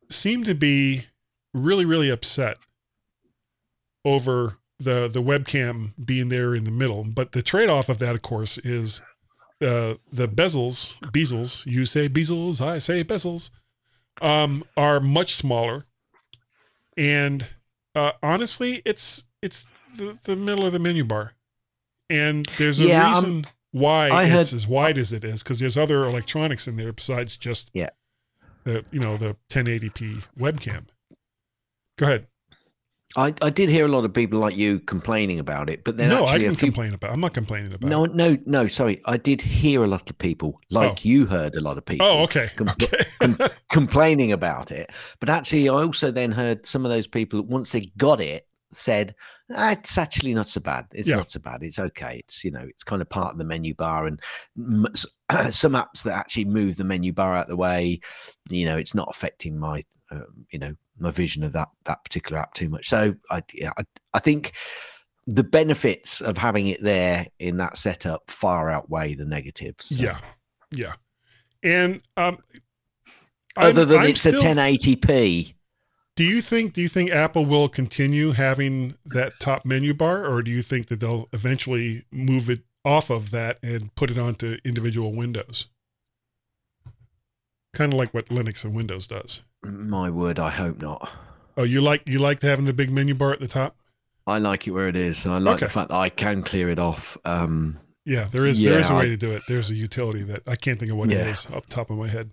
S3: seem to be really, really upset over the the webcam being there in the middle. But the trade off of that, of course, is uh, the bezels, bezels. You say bezels, I say bezels, um, are much smaller. And uh, honestly, it's it's the, the middle of the menu bar, and there's a
S2: Yeah, um,
S3: reason why
S2: I
S3: it's
S2: heard-
S3: as wide as it is because there's other electronics in there besides just
S2: Yeah.
S3: the you know the 1080p webcam. Go ahead.
S2: I, I did hear a lot of people like you complaining about it, but then
S3: no, I didn't
S2: few
S3: complain about. I'm not complaining about.
S2: No,
S3: it.
S2: no, no. Sorry, I did hear a lot of people, like
S3: Oh.
S2: you heard a lot of people.
S3: Oh, okay.
S2: compl-
S3: okay.
S2: com- (laughs) complaining about it. But actually, I also then heard some of those people once they got it said, "Ah, "It's actually not so bad. It's
S3: Yeah.
S2: not so bad. It's okay. It's you know, it's kind of part of the menu bar, and (clears throat) some apps that actually move the menu bar out the way. You know, it's not affecting my, um, you know, my vision of that that particular app too much. So I, yeah, I, I think." The benefits of having it there in that setup far outweigh the negatives. So-
S3: Yeah, yeah, and um,
S2: Other
S3: I'm-
S2: than
S3: I'm
S2: it's
S3: still-
S2: a 1080p.
S3: Do you think? Do you think Apple will continue having that top menu bar, or do you think that they'll eventually move it off of that and put it onto individual windows? Kind of like what Linux and Windows does.
S2: My word, I hope not.
S3: Oh, you like you like having the big menu bar at the top?
S2: I like it where it is, and I like
S3: Okay.
S2: the fact that I can clear it off. Um,
S3: Yeah, there is there is a way
S2: I-
S3: to do it. There's a utility that I can't think of what it
S2: Yeah.
S3: is off the top of my head.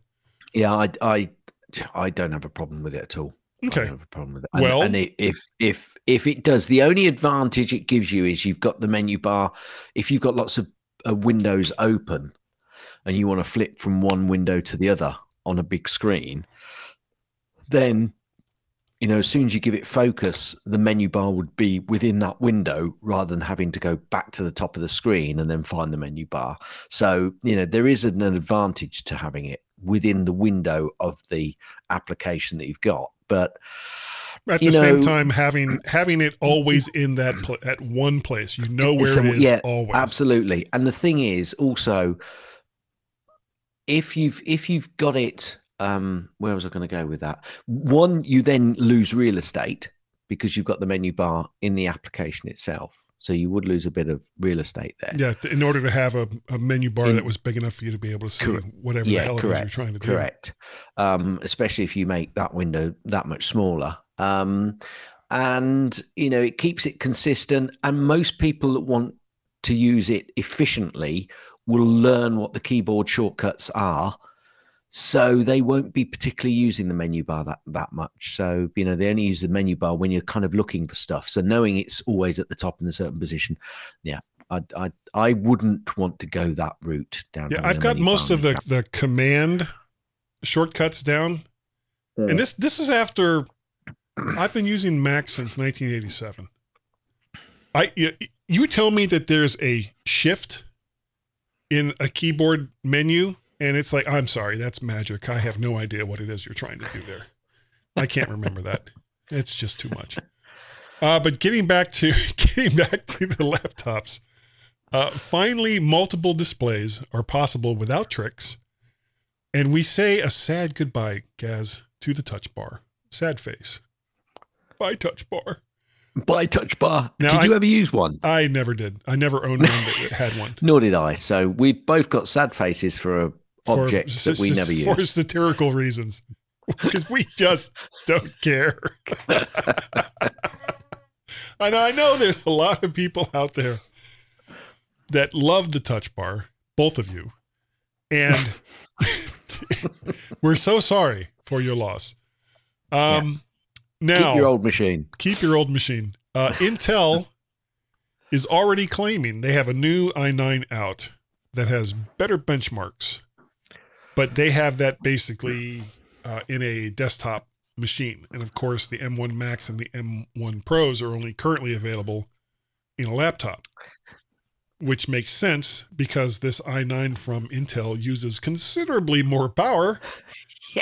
S2: yeah, I, I, I don't have a problem with it at all. I
S3: Okay.
S2: don't have a problem with it. And,
S3: Well-
S2: and it, if if if it does, the only advantage it gives you is you've got the menu bar. If you've got lots of uh, windows open, and you want to flip from one window to the other on a big screen, then you know as soon as you give it focus, the menu bar would be within that window rather than having to go back to the top of the screen and then find the menu bar. So you know there is an advantage to having it within the window of the application that you've got, but
S3: At the
S2: you
S3: same time, having having it always in that pla- at one place, you know where it is
S2: yeah,
S3: always.
S2: Absolutely. And the thing is also if you've if you've got it um where was I going to go with that? One you then lose real estate because you've got the menu bar in the application itself. So you would lose a bit of real estate there.
S3: Yeah, in order to have a, a menu bar
S2: In-
S3: that was big enough for you to be able to see
S2: Correct.
S3: whatever
S2: Yeah,
S3: the hell it is you're trying to do.
S2: Correct. Um, especially if you make that window that much smaller. Um, and you know, it keeps it consistent. And most people that want to use it efficiently will learn what the keyboard shortcuts are. So they won't be particularly using the menu bar that, that much. So, you know, they only use the menu bar when you're kind of looking for stuff. So knowing it's always at the top in a certain position, yeah, I I I wouldn't want to go that route down.
S3: Yeah, I've got most of the, the command shortcuts down. Hmm. And this this is after I've been using Mac since 1987. I you, you tell me that there's a shift in a keyboard menu and it's like I'm sorry, that's magic. I have no idea what it is you're trying to do there. I can't remember that. It's just too much. Uh, but getting back to (laughs) getting back to the laptops, uh, finally, multiple displays are possible without tricks, and we say a sad goodbye, Gaz, to the touch bar. Sad face. Bye, touch bar.
S2: By touch bar.
S3: Now,
S2: did
S3: I-
S2: you ever use one?
S3: I never did. I never owned one that had one. (laughs)
S2: Nor did I. So we both got sad faces for a objects that we never
S3: For satirical reasons. (laughs) Because we just don't care. (laughs) and I know there's a lot of people out there that love the touch bar, both of you. And (laughs) we're so sorry for your loss. Um, now,
S2: Keep your old machine.
S3: keep your old machine. Uh, Intel is already claiming they have a new i9 out that has better benchmarks, but they have that basically uh, in a desktop machine. And of course, the M1 Max and the M1 Pros are only currently available in a laptop, which makes sense because this i9 from Intel uses considerably more power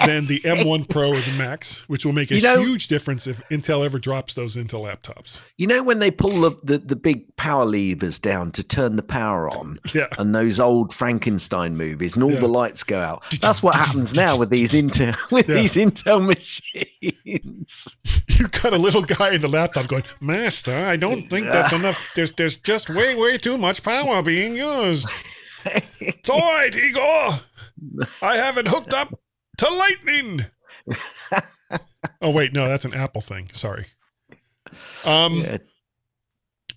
S3: than the M1 (laughs) Pro or the Max, which will make a
S2: You know-
S3: huge difference if Intel ever drops those into laptops.
S2: You know when they pull the, the, the big power levers down to turn the power on (laughs)
S3: Yeah.
S2: and those old Frankenstein movies and all
S3: Yeah.
S2: the lights go out. (laughs) That's what happens now with these Intel with
S3: Yeah.
S2: these Intel machines.
S3: You've got a little guy in the laptop going, Master, I don't think that's enough. There's there's just way, way too much power being used. It's all right, Igor. I have it hooked up to lightning. (laughs) oh wait, no, that's an Apple thing. Sorry. Um,
S2: Yeah.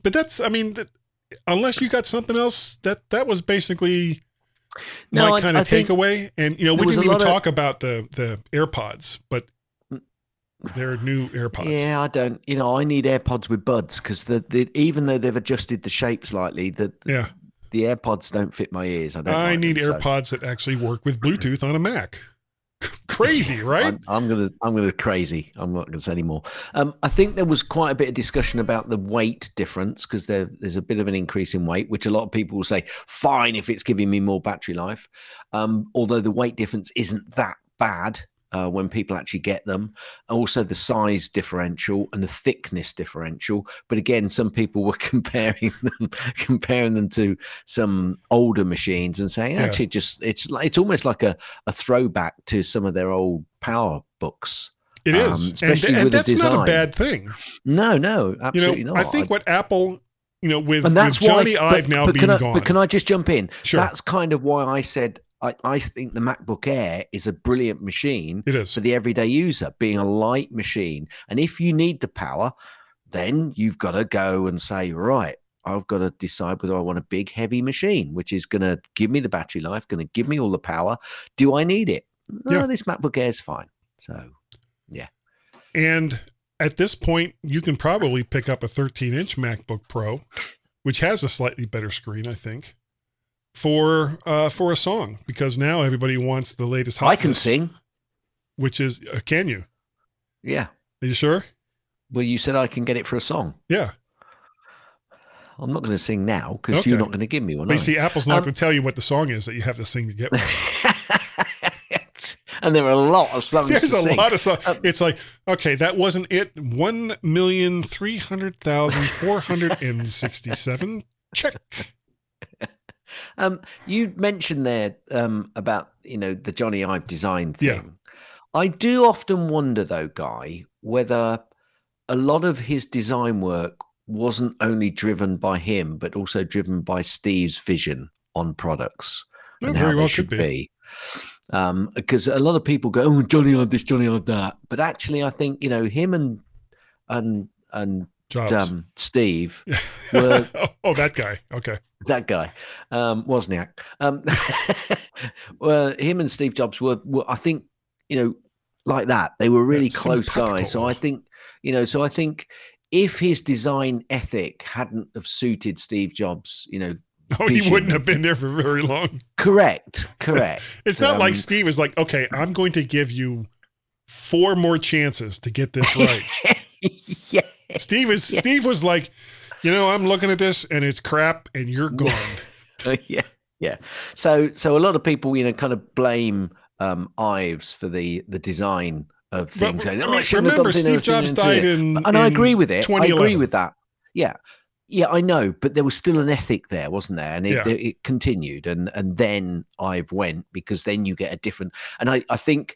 S3: but that's I mean, that, unless you got something else, that that was basically
S2: No,
S3: my
S2: I-
S3: kind of takeaway. And you know, we didn't even
S2: lot of-
S3: talk about the the AirPods, but their new AirPods.
S2: Yeah, I don't. You know, I need AirPods with buds because the, the even though they've adjusted the shape slightly, the
S3: Yeah.
S2: the AirPods don't fit my ears. I don't.
S3: I
S2: like
S3: need
S2: them, so
S3: AirPods that actually work with Bluetooth on a Mac. Crazy, (laughs) right?
S2: I'm, I'm gonna I'm gonna crazy. I'm not gonna say any more. Um, I think there was quite a bit of discussion about the weight difference because there, there's a bit of an increase in weight, which a lot of people will say fine if it's giving me more battery life. Um, although the weight difference isn't that bad uh, when people actually get them. Also, the size differential and the thickness differential. But again, some people were (laughs) comparing them comparing them to some older machines and saying
S3: Yeah.
S2: actually just it's like it's almost like a, a throwback to some of their old power books.
S3: It
S2: Um,
S3: is, and, and that's not a bad thing.
S2: No, no, absolutely
S3: You know,
S2: not.
S3: I think what Apple, you know, with, with Johnny
S2: why,
S3: Ive
S2: but,
S3: now
S2: but
S3: being
S2: I,
S3: gone,
S2: But can I just jump in?
S3: Sure.
S2: That's kind of why I said I, I think the MacBook Air is a brilliant machine
S3: it is.
S2: for the everyday user, being a light machine. And if you need the power, then you've got to go and say, right, I've got to decide whether I want a big, heavy machine, which is going to give me the battery life, going to give me all the power. Do I need it? No,
S3: Yeah.
S2: this MacBook Air is fine. So, yeah.
S3: And at this point, you can probably pick up a 13 inch MacBook Pro, which has a slightly better screen, I think, for uh, for a song because now everybody wants the latest.
S2: I can sing.
S3: Which is, uh, can you?
S2: Yeah.
S3: Are you sure?
S2: Well, you said I can get it for a song.
S3: Yeah.
S2: I'm not going to sing now because you're not going to give me one.
S3: But you see, Apple's not
S2: Um,
S3: going to tell you what the song is that you have to sing to get one. (laughs)
S2: and there are a lot of songs.
S3: There's a
S2: sing.
S3: lot of songs.
S2: Um,
S3: it's like, okay, that wasn't it. One million three hundred thousand four hundred and sixty-seven. Check.
S2: Um, you mentioned there um, about you know the Jony Ive design thing.
S3: Yeah.
S2: I do often wonder though, Guy, whether a lot of his design work wasn't only driven by him, but also driven by Steve's vision on products
S3: Yeah,
S2: and
S3: very
S2: how they
S3: well
S2: should
S3: be.
S2: be. Um, because a lot of people go, "Oh, Jony Ive this, Jony Ive that," but actually, I think you know him and and and. Um, Steve were- (laughs)
S3: oh, that guy. Okay.
S2: that guy, um, Wozniak. Um, (laughs) well, him and Steve Jobs were, were, I think, you know, like that. They were really close guys. So I think, you know, so I think if his design ethic hadn't have suited Steve Jobs, you know, (laughs)
S3: Oh, he wouldn't have been there for very long.
S2: correct, correct.
S3: It's not like
S2: Um,
S3: Steve is like, okay, I'm going to give you four more chances to get this right.
S2: yeah.
S3: Steve is
S2: Yeah.
S3: Steve was like, you know, I'm looking at this and it's crap and you're gone. (laughs)
S2: Yeah, yeah. So, so a lot of people, you know, kind of blame um, Ives for the the design of things. "Oh, it shouldn't have
S3: remember, Steve Jobs died
S2: done it."
S3: in
S2: and I agree with it. I agree with that. Yeah, yeah, I know, but there was still an ethic there, wasn't there? And it,
S3: Yeah.
S2: it, it continued, and and then Ive went because then you get a different. And I I think.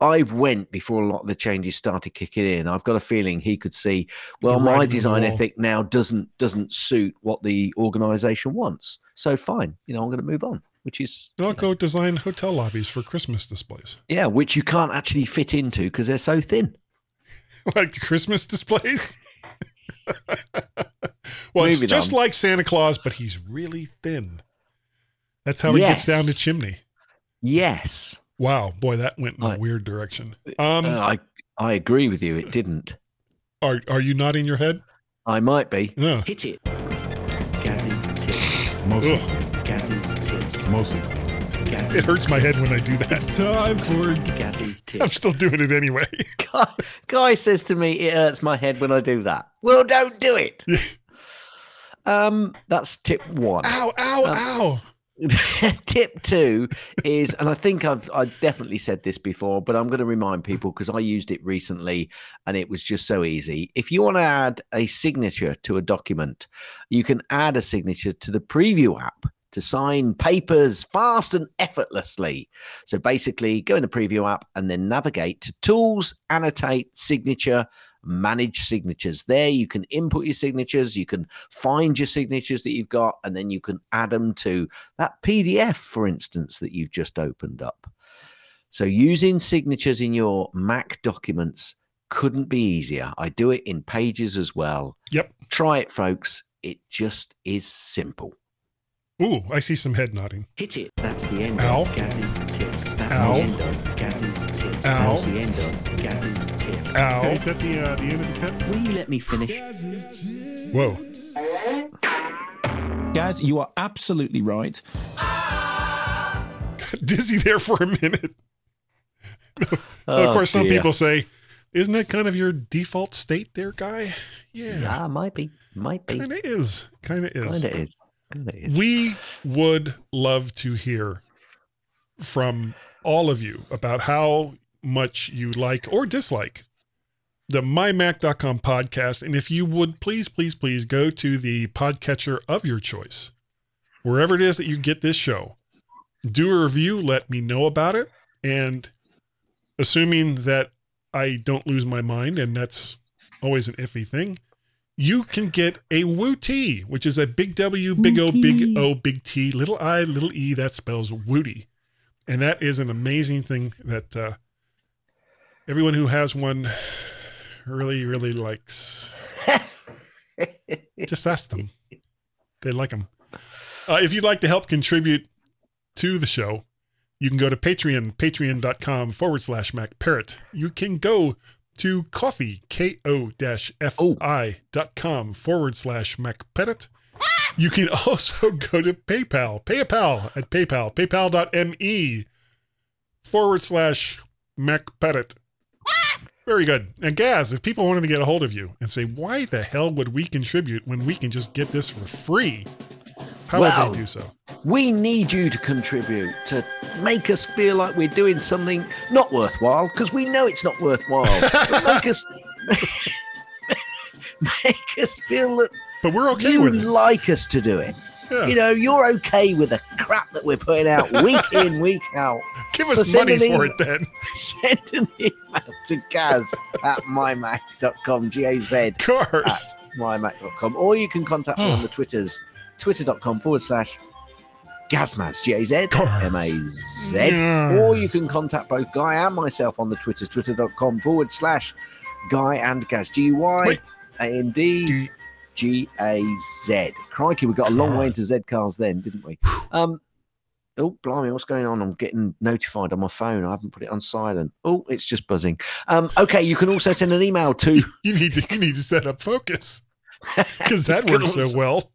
S2: Ive went before a lot of the changes started kicking in. I've got a feeling he could see, well,
S3: The
S2: my
S3: writing on the
S2: design ethic now doesn't doesn't suit what the organization wants. So fine, you know, I'm going to move on, which is
S3: I'll
S2: you know,
S3: go design hotel lobbies for Christmas displays.
S2: yeah, which you can't actually fit into because they're so thin. (laughs)
S3: like the Christmas displays. (laughs) well, it's just
S2: on.
S3: like Santa Claus, but he's really thin. That's how he gets down the chimney.
S2: Yes,
S3: Wow, boy, that went in a
S2: I-
S3: weird direction. Um,
S2: Uh, I I agree with you. It didn't.
S3: are are you nodding your head?
S2: I might be.
S3: No.
S2: Hit it. Gaz's tips.
S4: Mostly.
S3: Ugh,
S2: Gaz's tips.
S4: Mostly.
S2: Gaz's
S3: it hurts my head when I do that.
S4: It's time for
S2: Gaz's tips. (laughs)
S3: I'm still doing it anyway. (laughs)
S2: Guy, guy says to me, "It hurts my head when I do that." Well, don't do it. um, that's tip one.
S3: ow, ow,
S2: Um,
S3: ow. (laughs)
S2: Tip two is, and I think I've I definitely said this before, but I'm going to remind people because I used it recently and it was just so easy. If you want to add a signature to a document, you can add a signature to the preview app to sign papers fast and effortlessly. So basically, go in the preview app and then navigate to Tools, Annotate, Signature, Manage Signatures. There you can input your signatures, you can find your signatures that you've got, and then you can add them to that PDF, for instance, that you've just opened up. So using signatures in your Mac documents couldn't be easier. I do it in Pages as well.
S3: Yep.
S2: Try it, folks. It just is simple.
S3: Ooh, I see some head nodding.
S2: Hit it. That's the end
S3: Ow.
S2: of Gaz's tips. That's
S3: Ow.
S2: the end of Gaz's tips.
S3: Ow.
S2: That's the end of Gaz's tips.
S3: Ow.
S6: Okay, is that the uh, the end of the tip?
S2: Will you let me finish?
S3: Whoa.
S4: Gaz, you are absolutely right. (laughs)
S3: Dizzy there for a minute.
S2: Oh, (laughs)
S3: of course, some
S2: dear.
S3: people say, isn't that kind of your default state there, guy? Yeah.
S2: Yeah, might be. Might be.
S3: Kind of is. Kind of is.
S2: Kind of is. Is.
S3: We would love to hear from all of you about how much you like or dislike the mymac.com podcast. And if you would please, please, please go to the podcatcher of your choice, wherever it is that you get this show, do a review, let me know about it. And assuming that I don't lose my mind, and that's always an iffy thing, you can get a Woo T, which is a big W, big O, big O, big T, little I, little E. That spells Wooty. And that is an amazing thing that uh, everyone who has one really, really likes. (laughs) Just ask them. They like them. Uh, if you'd like to help contribute to the show, you can go to Patreon, patreon.com forward slash MacParrot. You can go to coffee, K-O dash oh. F-I dot com forward slash MacParrot. You can (laughs) also go to PayPal, PayPal at PayPal, paypal.me forward slash MacParrot. Very good. And Gaz, if people wanted to get a hold of you and say, why the hell would we contribute when we can just get this for free? How
S2: Well,
S3: would they do so?
S2: We need you to contribute to make us feel like we're doing something not worthwhile because we know it's not worthwhile. (laughs) make us (laughs) make us feel that
S3: But we're okay
S2: you like us to do it.
S3: Yeah.
S2: You know, you're okay with the crap that we're putting out week (laughs) in, week out.
S3: Give us
S2: send
S3: money for it then.
S2: Send an email to gaz at mymac.com, G-A-Z at
S3: Cars.
S2: mymac.com, or you can contact me on the Twitters, twitter.com forward slash Gazmaz, G-A-Z,
S3: Cars.
S2: M-A-Z,
S3: Yeah.
S2: or you can contact both Guy and myself on the Twitters, twitter.com forward slash Guy and Gaz, G-Y,
S3: Wait.
S2: A-N-D,
S3: D-
S2: G-A-Z. Crikey, we got a long way into Z cars then, didn't we? Um, Oh, blimey, what's going on? I'm getting notified on my phone. I haven't put it on silent. Oh, it's just buzzing. Um, okay, you can also send an email to (laughs)
S3: You need to you need to set up focus because that (laughs) works so well.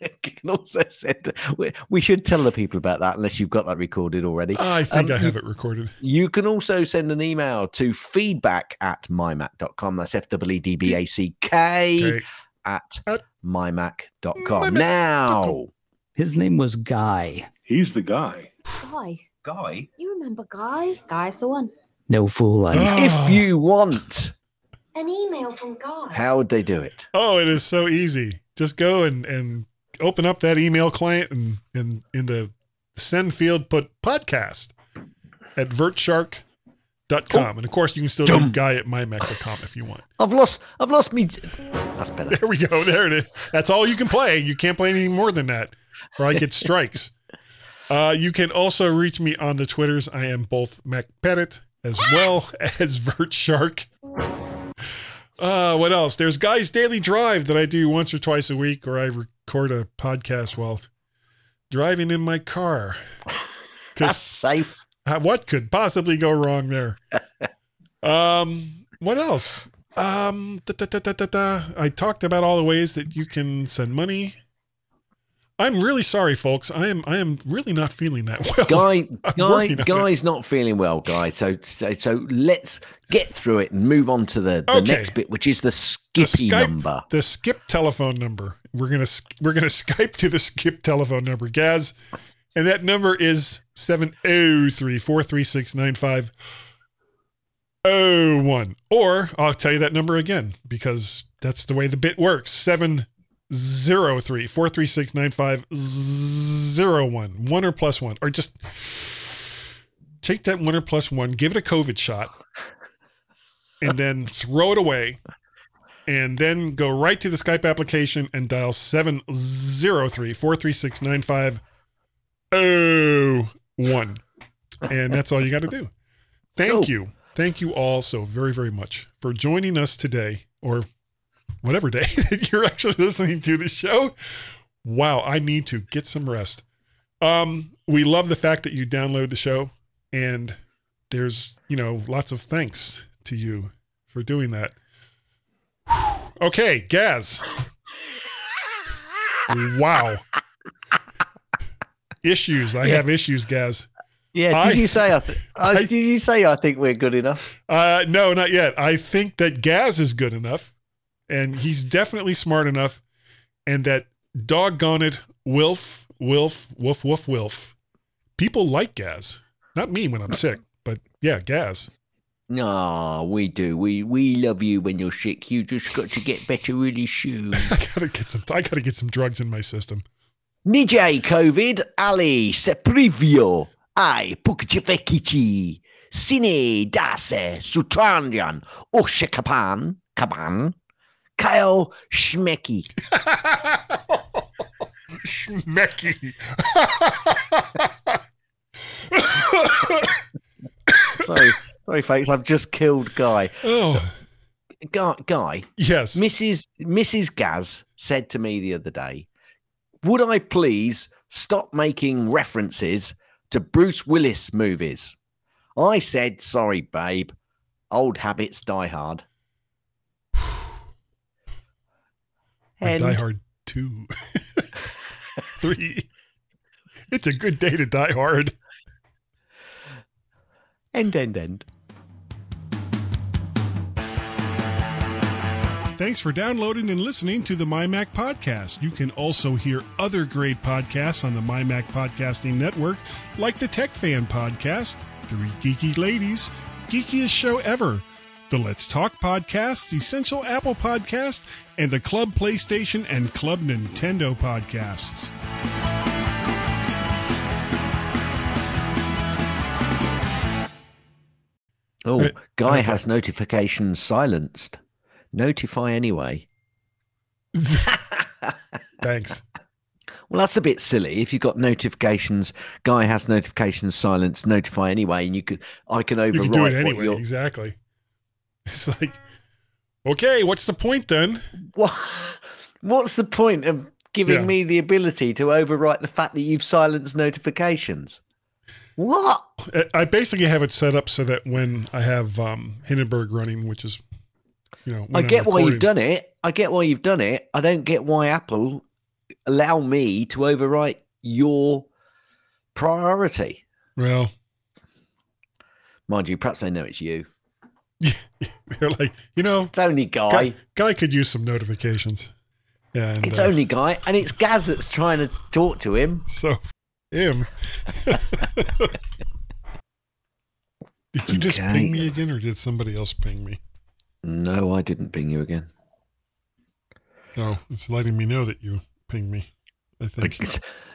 S2: You can also send we, we should tell the people about that unless you've got that recorded already.
S3: I think
S2: Um,
S3: I have it recorded.
S2: You can also send an email to feedback at mymac.com. That's F W E D B A C K at
S3: At
S2: mymac.com.
S3: mymac.com.
S2: Now,
S7: His name was Guy.
S6: He's the guy.
S8: Guy.
S2: Guy,
S8: You remember Guy? Guy's the one.
S7: No fool I
S2: if you want,
S8: An email from Guy.
S2: how would they do it?
S3: Oh, it is so easy. Just go and and open up that email client and and in the send field put podcast at vertshark.com. And of course you can still do
S2: Dum.
S3: guy at mymac.com if you want.
S2: I've lost, I've lost me. That's better.
S3: There we go. There it is. That's all you can play. You can't play anything more than that, or I get strikes. (laughs) Uh, you can also reach me on the Twitters. I am both MacParrot as well as VertShark. Uh, what else? There's Guy's Daily Drive that I do once or twice a week, or I record a podcast while driving in my car. (laughs)
S2: That's safe.
S3: What could possibly go wrong there? (laughs) um, what else? Um, da, da, da. I talked about all the ways that you can send money. I'm really sorry, folks. I am I am really not feeling that well. (laughs)
S2: Guy, guy,
S3: on it.
S2: guy's not feeling well, guy. So, so, so let's get through it and move on to the, the
S3: Okay.
S2: next bit, which is the
S3: The
S2: Skippy
S3: Skype-
S2: number.
S3: The skip telephone number. We're gonna we're gonna (laughs) Skype to the skip telephone number, Gaz, and that number is seven zero three four three six nine five zero one. Or I'll tell you that number again because that's the way the bit works. Seven zero three four three six nine five zero one. One or plus one, or just take that one or plus one, give it a COVID shot, and then throw it away and then go right to the Skype application and dial 703 436 9501. And that's all you got to do. Thank
S2: Cool.
S3: you. Thank you all so very, very much for joining us today or whatever day (laughs) that you're actually listening to the show. Wow, I need to get some rest. Um, we love the fact that you download the show, and there's you know lots of thanks to you for doing that. Okay, Gaz. Wow. Issues. I have issues, Gaz.
S2: Yeah,
S3: I-
S2: did you say I, th- (laughs) I,
S3: I-
S2: did you say I think we're good enough?
S3: Uh, no, not yet. I think that Gaz is good enough, and he's definitely smart enough, and that doggone it, Wilf, Wilf, Woof, Woof, Wilf. People like Gaz. Not me when I'm sick, but yeah, Gaz.
S2: No, we do. We we love you when you're sick. You just got to get better really soon. (laughs)
S3: I gotta get some. I gotta get some drugs in my system.
S2: Nijay COVID, Ali, Seprivio, I, Pukchivekichi, Sine, Dase, Sutranjan, Oshikapan, Kaban, Kyle Schmecky.
S3: Schmecky.
S2: Sorry, sorry, folks. I've just killed Guy.
S3: oh
S2: Guy, Guy
S3: yes.
S2: Mrs. Mrs. Gaz said to me the other day, "Would I please stop making references to Bruce Willis movies?" I said, "Sorry, babe. Old habits die hard." And
S3: Die Hard two, (laughs) three. It's a good day to die hard.
S2: end, end, end.
S3: Thanks for downloading and listening to the MyMac Podcast. You can also hear other great podcasts on the MyMac Podcasting Network, like the Tech Fan Podcast, Three Geeky Ladies, Geekiest Show Ever, the Let's Talk Podcast, Essential Apple Podcast, and the Club PlayStation and Club Nintendo Podcasts.
S2: Oh,
S3: Uh,
S2: Guy
S3: okay.
S2: has notifications silenced. Notify anyway. (laughs)
S3: Thanks.
S2: Well, that's a bit silly. If you've got notifications, Guy has notifications silenced. Notify anyway, and you could I can override
S3: You can do it anyway. Exactly. (laughs) It's like, okay, what's the point then?
S2: What, what's the point of giving
S3: Yeah.
S2: me the ability to overwrite the fact that you've silenced notifications? What?
S3: I- basically have it set up so that when I have um, Hindenburg running, which is, you know,
S2: I get why you've done it. I get why you've done it. I don't get why Apple allow me to overwrite your priority.
S3: Well,
S2: Mind you, perhaps they know it's you. (laughs)
S3: they're like, you know,
S2: It's only Guy.
S3: guy, guy could use some notifications. Yeah, and,
S2: It's
S3: uh,
S2: only Guy, and it's Gaz that's trying to talk to him.
S3: so him. (laughs) did you just
S2: Okay.
S3: ping me again, or did somebody else ping me?
S2: No, I didn't ping you again.
S3: No, it's letting me know that you pinged me. I think.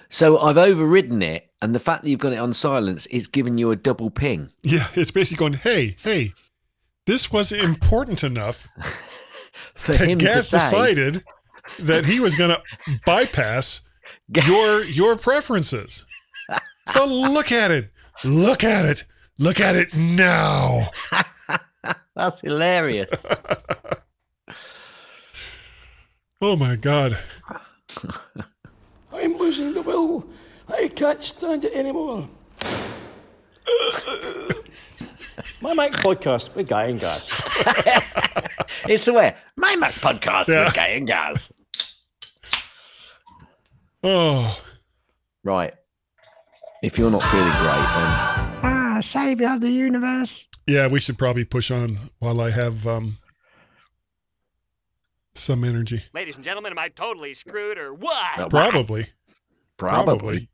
S2: So I've overridden it, and the fact that you've got it on silence is giving you a double ping.
S3: Yeah, it's basically going, hey, hey, this was important enough (laughs)
S2: For
S3: that
S2: him
S3: Gaz
S2: say,
S3: decided that he was going (laughs) to bypass your your preferences. So look at it. Look at it. Look at it now. (laughs)
S2: That's hilarious.
S3: Oh my god.
S9: I'm losing the will. I can't stand it anymore. My Mac podcast with Guy and Gaz. (laughs)
S2: it's the way. My Mac podcast
S3: Yeah.
S2: with Gay and Gaz.
S3: Oh,
S2: Right. If you're not feeling great, then ah, savior of the universe.
S3: yeah, we should probably push on while I have um some energy.
S10: Ladies and gentlemen, am I totally screwed or what?
S3: Probably.
S2: Probably.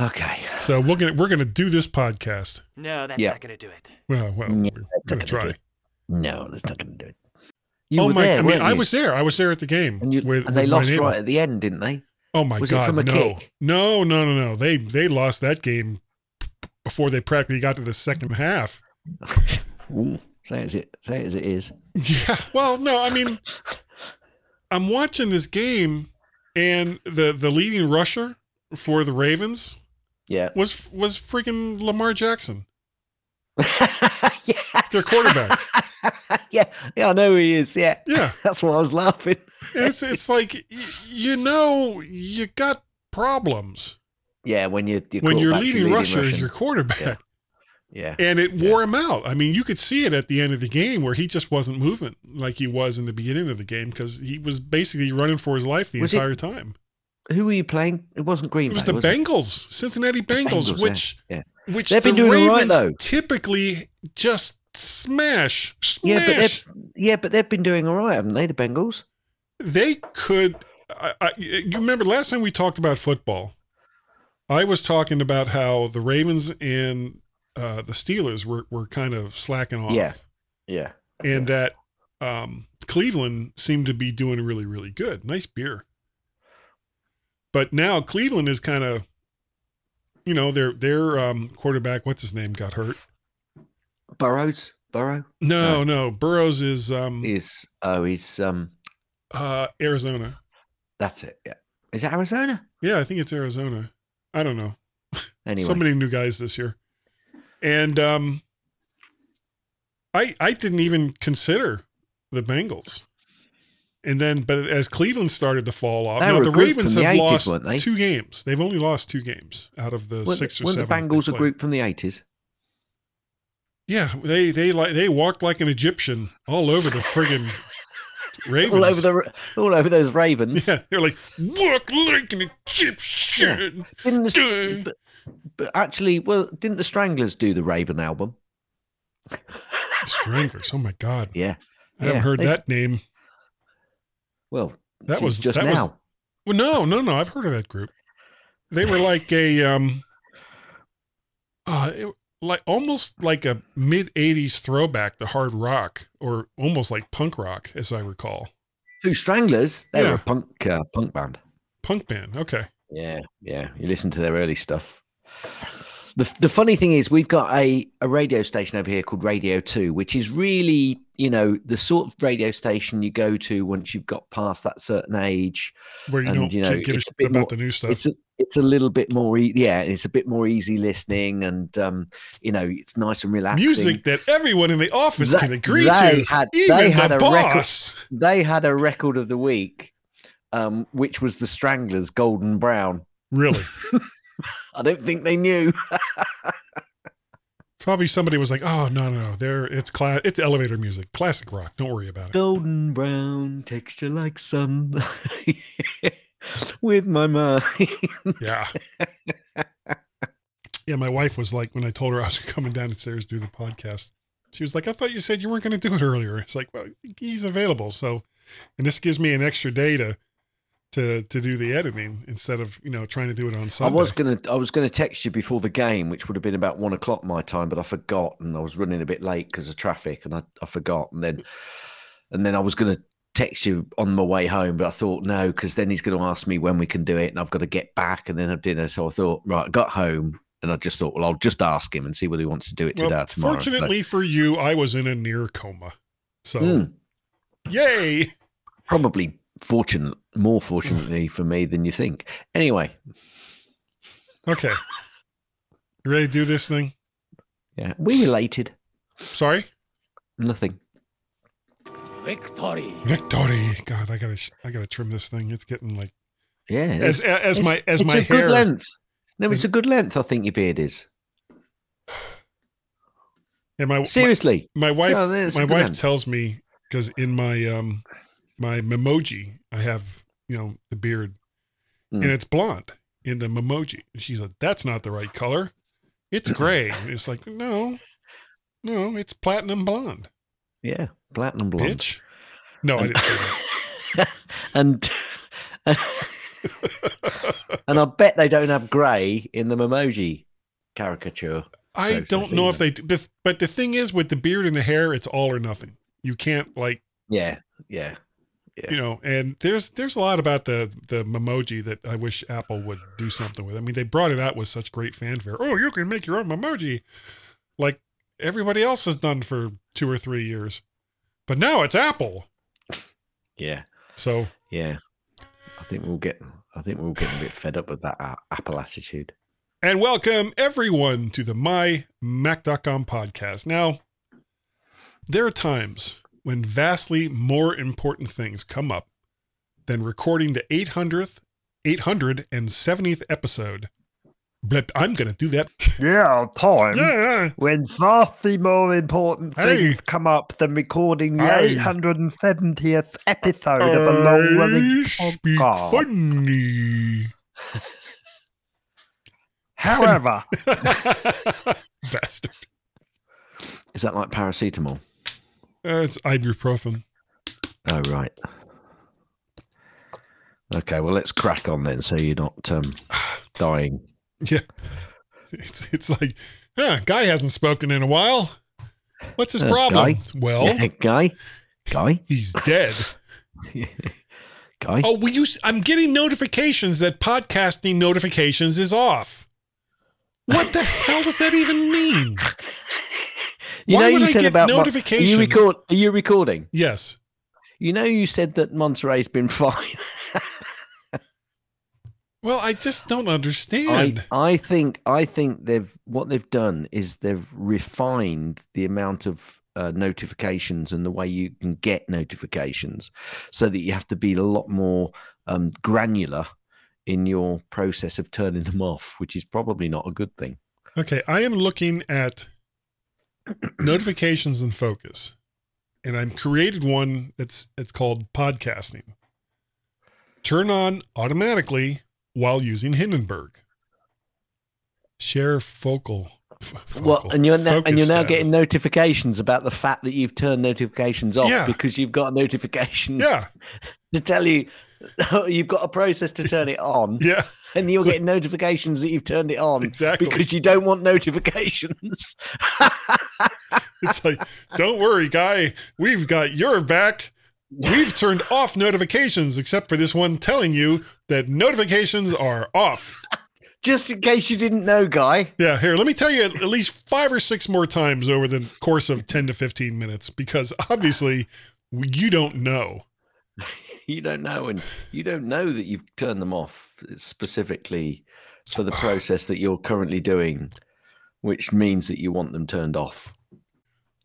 S2: Okay.
S3: So we're gonna we're gonna do this podcast.
S10: No, that's
S2: Yeah.
S10: not going to do it.
S3: Well, well,
S2: Yeah,
S3: we're gonna
S2: gonna
S3: try.
S2: it. No, that's not going to do it. You
S3: oh
S2: were
S3: my!
S2: there,
S3: I mean,
S2: weren't
S3: I was there. I was there at the game
S2: and, you,
S3: with,
S2: and they lost right at the end, didn't they?
S3: Oh my
S2: Was it
S3: god!
S2: from a
S3: no,
S2: kick?
S3: no, no, no, no. They they lost that game before they practically got to the second half. (laughs)
S2: Ooh, say it as it say it as it is. (laughs)
S3: Yeah. Well, no, I mean, I'm watching this game, and the the leading rusher for the Ravens
S2: Yeah.
S3: was was freaking Lamar Jackson, (laughs)
S2: yeah.
S3: their quarterback. (laughs)
S2: yeah, yeah, I know who he is. Yeah,
S3: Yeah. (laughs)
S2: that's why I was laughing.
S3: It's it's like y- you know you got problems
S2: Yeah, when you you're
S3: when you're leading,
S2: your
S3: rusher as your quarterback.
S2: Yeah,
S3: And it wore him out. I mean, you could see it at the end of the game where he just wasn't moving like he was in the beginning of the game because he was basically running for his life the
S2: Was it-
S3: entire time.
S2: Who were you playing? It wasn't Green
S3: It was
S2: Bay.
S3: the
S2: was it?
S3: Bengals, Cincinnati Bengals,
S2: Bengals,
S3: which
S2: yeah.
S3: which
S2: They've
S3: the
S2: been doing all right,
S3: Ravens
S2: though.
S3: typically just smash, smash.
S2: Yeah, but they've yeah, but they've been doing all right, haven't they? The Bengals.
S3: they could. I, I, you remember last time we talked about football? I was talking about how the Ravens and uh, the Steelers were were kind of slacking off.
S2: Yeah. Yeah,
S3: and that um, Cleveland seemed to be doing really, really good. Nice beer. But now Cleveland is kind of, you know, their their um, quarterback, what's his name, got hurt.
S2: Burrows. Burrow
S3: No, no, Burrows is um,
S2: is oh he's um
S3: uh, Arizona.
S2: that's it. Yeah, is it Arizona?
S3: Yeah, I think it's Arizona. I don't know. (laughs)
S2: Anyway,
S3: So many new guys this year, and um, I I didn't even consider the Bengals. And then, but as Cleveland started to fall off, now the Ravens
S2: the
S3: have
S2: 80s,
S3: lost two games. They've only lost two games out of the
S2: weren't,
S3: six or seven.
S2: the Bengals a group from the eighties?
S3: Yeah, they they like they walked like an Egyptian all over the friggin' Ravens. (laughs)
S2: All over the all over those Ravens.
S3: yeah, they're like walk like an Egyptian.
S2: Didn't the, but, but actually, well, didn't the Stranglers do the Raven album?
S3: Stranglers. Oh my god, (laughs)
S2: Yeah.
S3: I haven't heard
S2: they-
S3: that name.
S2: Well,
S3: That was
S2: just
S3: that
S2: now.
S3: was well, no, no, no. I've heard of that group. They were like a um, uh, it- like almost like a mid '80s throwback to hard rock, or almost like punk rock, as I recall.
S2: Two Stranglers. They
S3: Yeah.
S2: were a punk uh, punk band.
S3: Punk band. Okay.
S2: Yeah, yeah. You listen to their early stuff. The, the funny thing is, we've got a, a radio station over here called Radio 2, which is really, you know, the sort of radio station you go to once you've got past that certain age.
S3: Where you
S2: And,
S3: don't
S2: you know,
S3: give a
S2: it's a
S3: shit
S2: bit
S3: about
S2: more-
S3: the new stuff.
S2: It's a, it's a little bit more, e- yeah, it's a bit more easy listening and, um, you know, it's nice and relaxing.
S3: Music that everyone in the office
S2: They-
S3: can agree
S2: they
S3: to.
S2: had-
S3: even
S2: they
S3: the
S2: had a record-
S3: boss.
S2: They had a record of the week, um, which was the Stranglers, Golden Brown.
S3: Really? (laughs) (laughs)
S2: I don't think they knew. (laughs)
S3: Probably somebody was like, "Oh no, no, no! There, it's class. It's elevator music, classic rock. Don't worry about it."
S2: Golden brown, texture like sun. (laughs) With my mind.
S3: Yeah. yeah, my wife was like, when I told her I was coming downstairs to do the podcast, she was like, I thought you said you weren't going to do it earlier. It's like, well, he's available. So, and this gives me an extra day to, to, to do the editing instead of, you know, trying to do it on Sunday.
S2: I was gonna I was gonna text you before the game, which would have been about one o'clock my time, but I forgot and I was running a bit late because of traffic and I, I forgot. And then and then I was gonna text you on my way home, but I thought no, because then he's gonna ask me when we can do it and I've got to get back and then have dinner. So I thought, right, I got home and I just thought, well, I'll just ask him and see whether he wants to do it
S3: Well,
S2: today or tomorrow.
S3: Fortunately for you, I was in a near coma. So,
S2: Mm.
S3: yay.
S2: probably fortunate more (laughs) fortunately for me than you think. Anyway,
S3: Okay. You ready to do this thing?
S2: yeah. We related.
S3: Sorry?
S2: Nothing.
S9: Victory.
S3: Victory. God, I gotta, I gotta trim this thing. It's getting like,
S2: Yeah.
S3: as,
S2: it's-
S3: as my, as
S2: it's
S3: my
S2: a
S3: hair.
S2: good length. No, it's
S3: is-
S2: a good length. I think your beard is.
S3: And my, my,
S2: Seriously.
S3: my wife
S2: Yeah, there's a
S3: my wife
S2: end.
S3: tells me because in my um my memoji i have you know the beard
S2: Mm.
S3: and it's blonde in the memoji and she's like that's not the right color it's gray and it's like no no it's platinum blonde
S2: Yeah. Platinum blonde.
S3: bitch no i didn't say that (laughs)
S2: and (laughs) and I bet they don't have grey in the emoji caricature.
S3: i don't know if they do the- but the thing is with the beard and the hair it's all or nothing you can't like
S2: Yeah. Yeah. Yeah.
S3: you know and there's there's a lot about the the memoji that i wish apple would do something with i mean they brought it out with such great fanfare oh you can make your own memoji like everybody else has done for two or three years but now it's apple
S2: Yeah.
S3: so
S2: Yeah. I think we'll get. I think we'll get a bit fed up with that uh, Apple attitude.
S3: and welcome everyone to the mymac.com podcast now There are times when vastly more important things come up than recording the 800th, 870th episode. But I'm going to do that. (laughs)
S2: Yeah, time.
S3: Yeah.
S2: When vastly more important
S3: Hey.
S2: things come up than recording the
S3: Hey.
S2: 870th episode of a long running
S3: I speak
S2: podcast.
S3: funny.
S2: However, (laughs)
S3: Bastard.
S2: is that like paracetamol?
S3: Uh, it's ibuprofen.
S2: Oh, right. Okay, well, let's crack on then so you're not um, (sighs) dying.
S3: Yeah. It's it's like, huh, guy hasn't spoken in a while. What's his
S2: Uh,
S3: problem?
S2: Guy?
S3: Well,
S2: Guy? Guy?
S3: he's dead. (laughs)
S2: Guy?
S3: Oh, we use I'm getting notifications that podcasting notifications is off. What the hell does that even mean? (laughs)
S2: you
S3: why
S2: know you
S3: I
S2: said about Mon-
S3: notifications?
S2: Are you, record, are you recording?
S3: Yes.
S2: You know you said that Monterey's been (laughs) fine.
S3: Well, I just don't
S2: I,
S3: understand.
S2: I think I think they've what they've done is they've refined the amount of uh, notifications and the way you can get notifications, so that you have to be a lot more um, granular in your process of turning them off, which is probably not a good thing.
S3: Okay, I am looking at notifications and focus, and I've created one that's it's called podcasting. Turn on automatically while using Hindenburg. Share focal. f-
S2: Well, and you're now, and you're now
S3: status.
S2: getting notifications about the fact that you've turned notifications off
S3: Yeah.
S2: because you've got a notification
S3: Yeah, (laughs)
S2: to tell you (laughs) you've got a process to turn it on. (laughs)
S3: yeah,
S2: and you're
S3: So-
S2: getting notifications that you've turned it on
S3: Exactly.
S2: because you don't want notifications.
S3: It's like, don't worry, guy. We've got your back. We've turned off notifications, except for this one telling you that notifications are off.
S2: Just in case you didn't know, guy.
S3: Yeah, here, let me tell you at at least five or six more times over the course of 10 to 15 minutes because obviously you don't know. (laughs)
S2: You don't know, and you don't know that you've turned them off specifically for the (sighs) process that you're currently doing, which means that you want them turned off.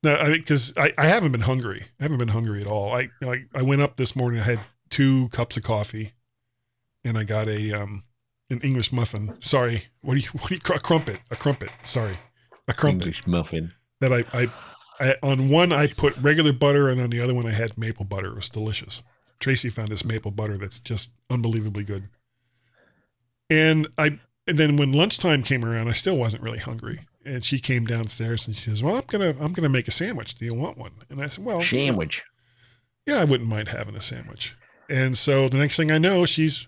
S3: No, I mean, because I, I haven't been hungry. I haven't been hungry at all. I like I went up this morning. I had two cups of coffee, and I got a um an English muffin. Sorry, what do you (laughs) what do you a crumpet? A crumpet. Sorry, a crumpet.
S2: English muffin.
S3: That I, I I on one I put regular butter, and on the other one I had maple butter. It was delicious. Tracy found this maple butter that's just unbelievably good. And I and then when lunchtime came around, I still wasn't really hungry. And she came downstairs and she says, "Well, I'm gonna I'm gonna make a sandwich. Do you want one?" And I said, "Well,
S2: Sandwich.
S3: yeah, I wouldn't mind having a sandwich." And so the next thing I know, she's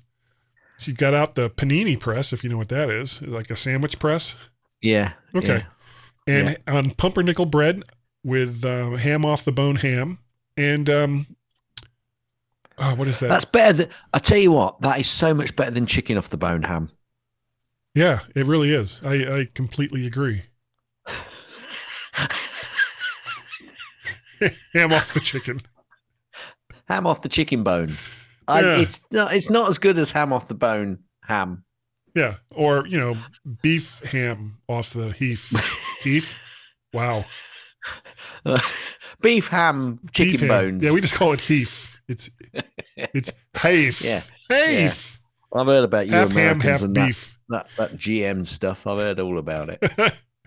S3: she got out the panini press, if you know what that is, like a sandwich press.
S2: Yeah.
S3: Okay.
S2: yeah.
S3: and on pumpernickel bread with uh, ham off the bone ham and um oh, what is that
S2: That's better than I tell you what, that is so much better than chicken off the bone ham.
S3: Yeah it really is i i completely agree (laughs) ham off the chicken
S2: Ham off the chicken bone. I,
S3: Yeah.
S2: it's not it's not as good as ham off the bone ham.
S3: yeah or you know beef ham off the heath (laughs) heath wow (laughs)
S2: beef ham chicken
S3: Beef ham.
S2: bones.
S3: yeah we just call it heath it's it's heath
S2: Yeah.
S3: heath
S2: I've heard about you
S3: half ham
S2: Americans
S3: half
S2: and that,
S3: beef
S2: that that GM stuff. I've heard all about it. (laughs)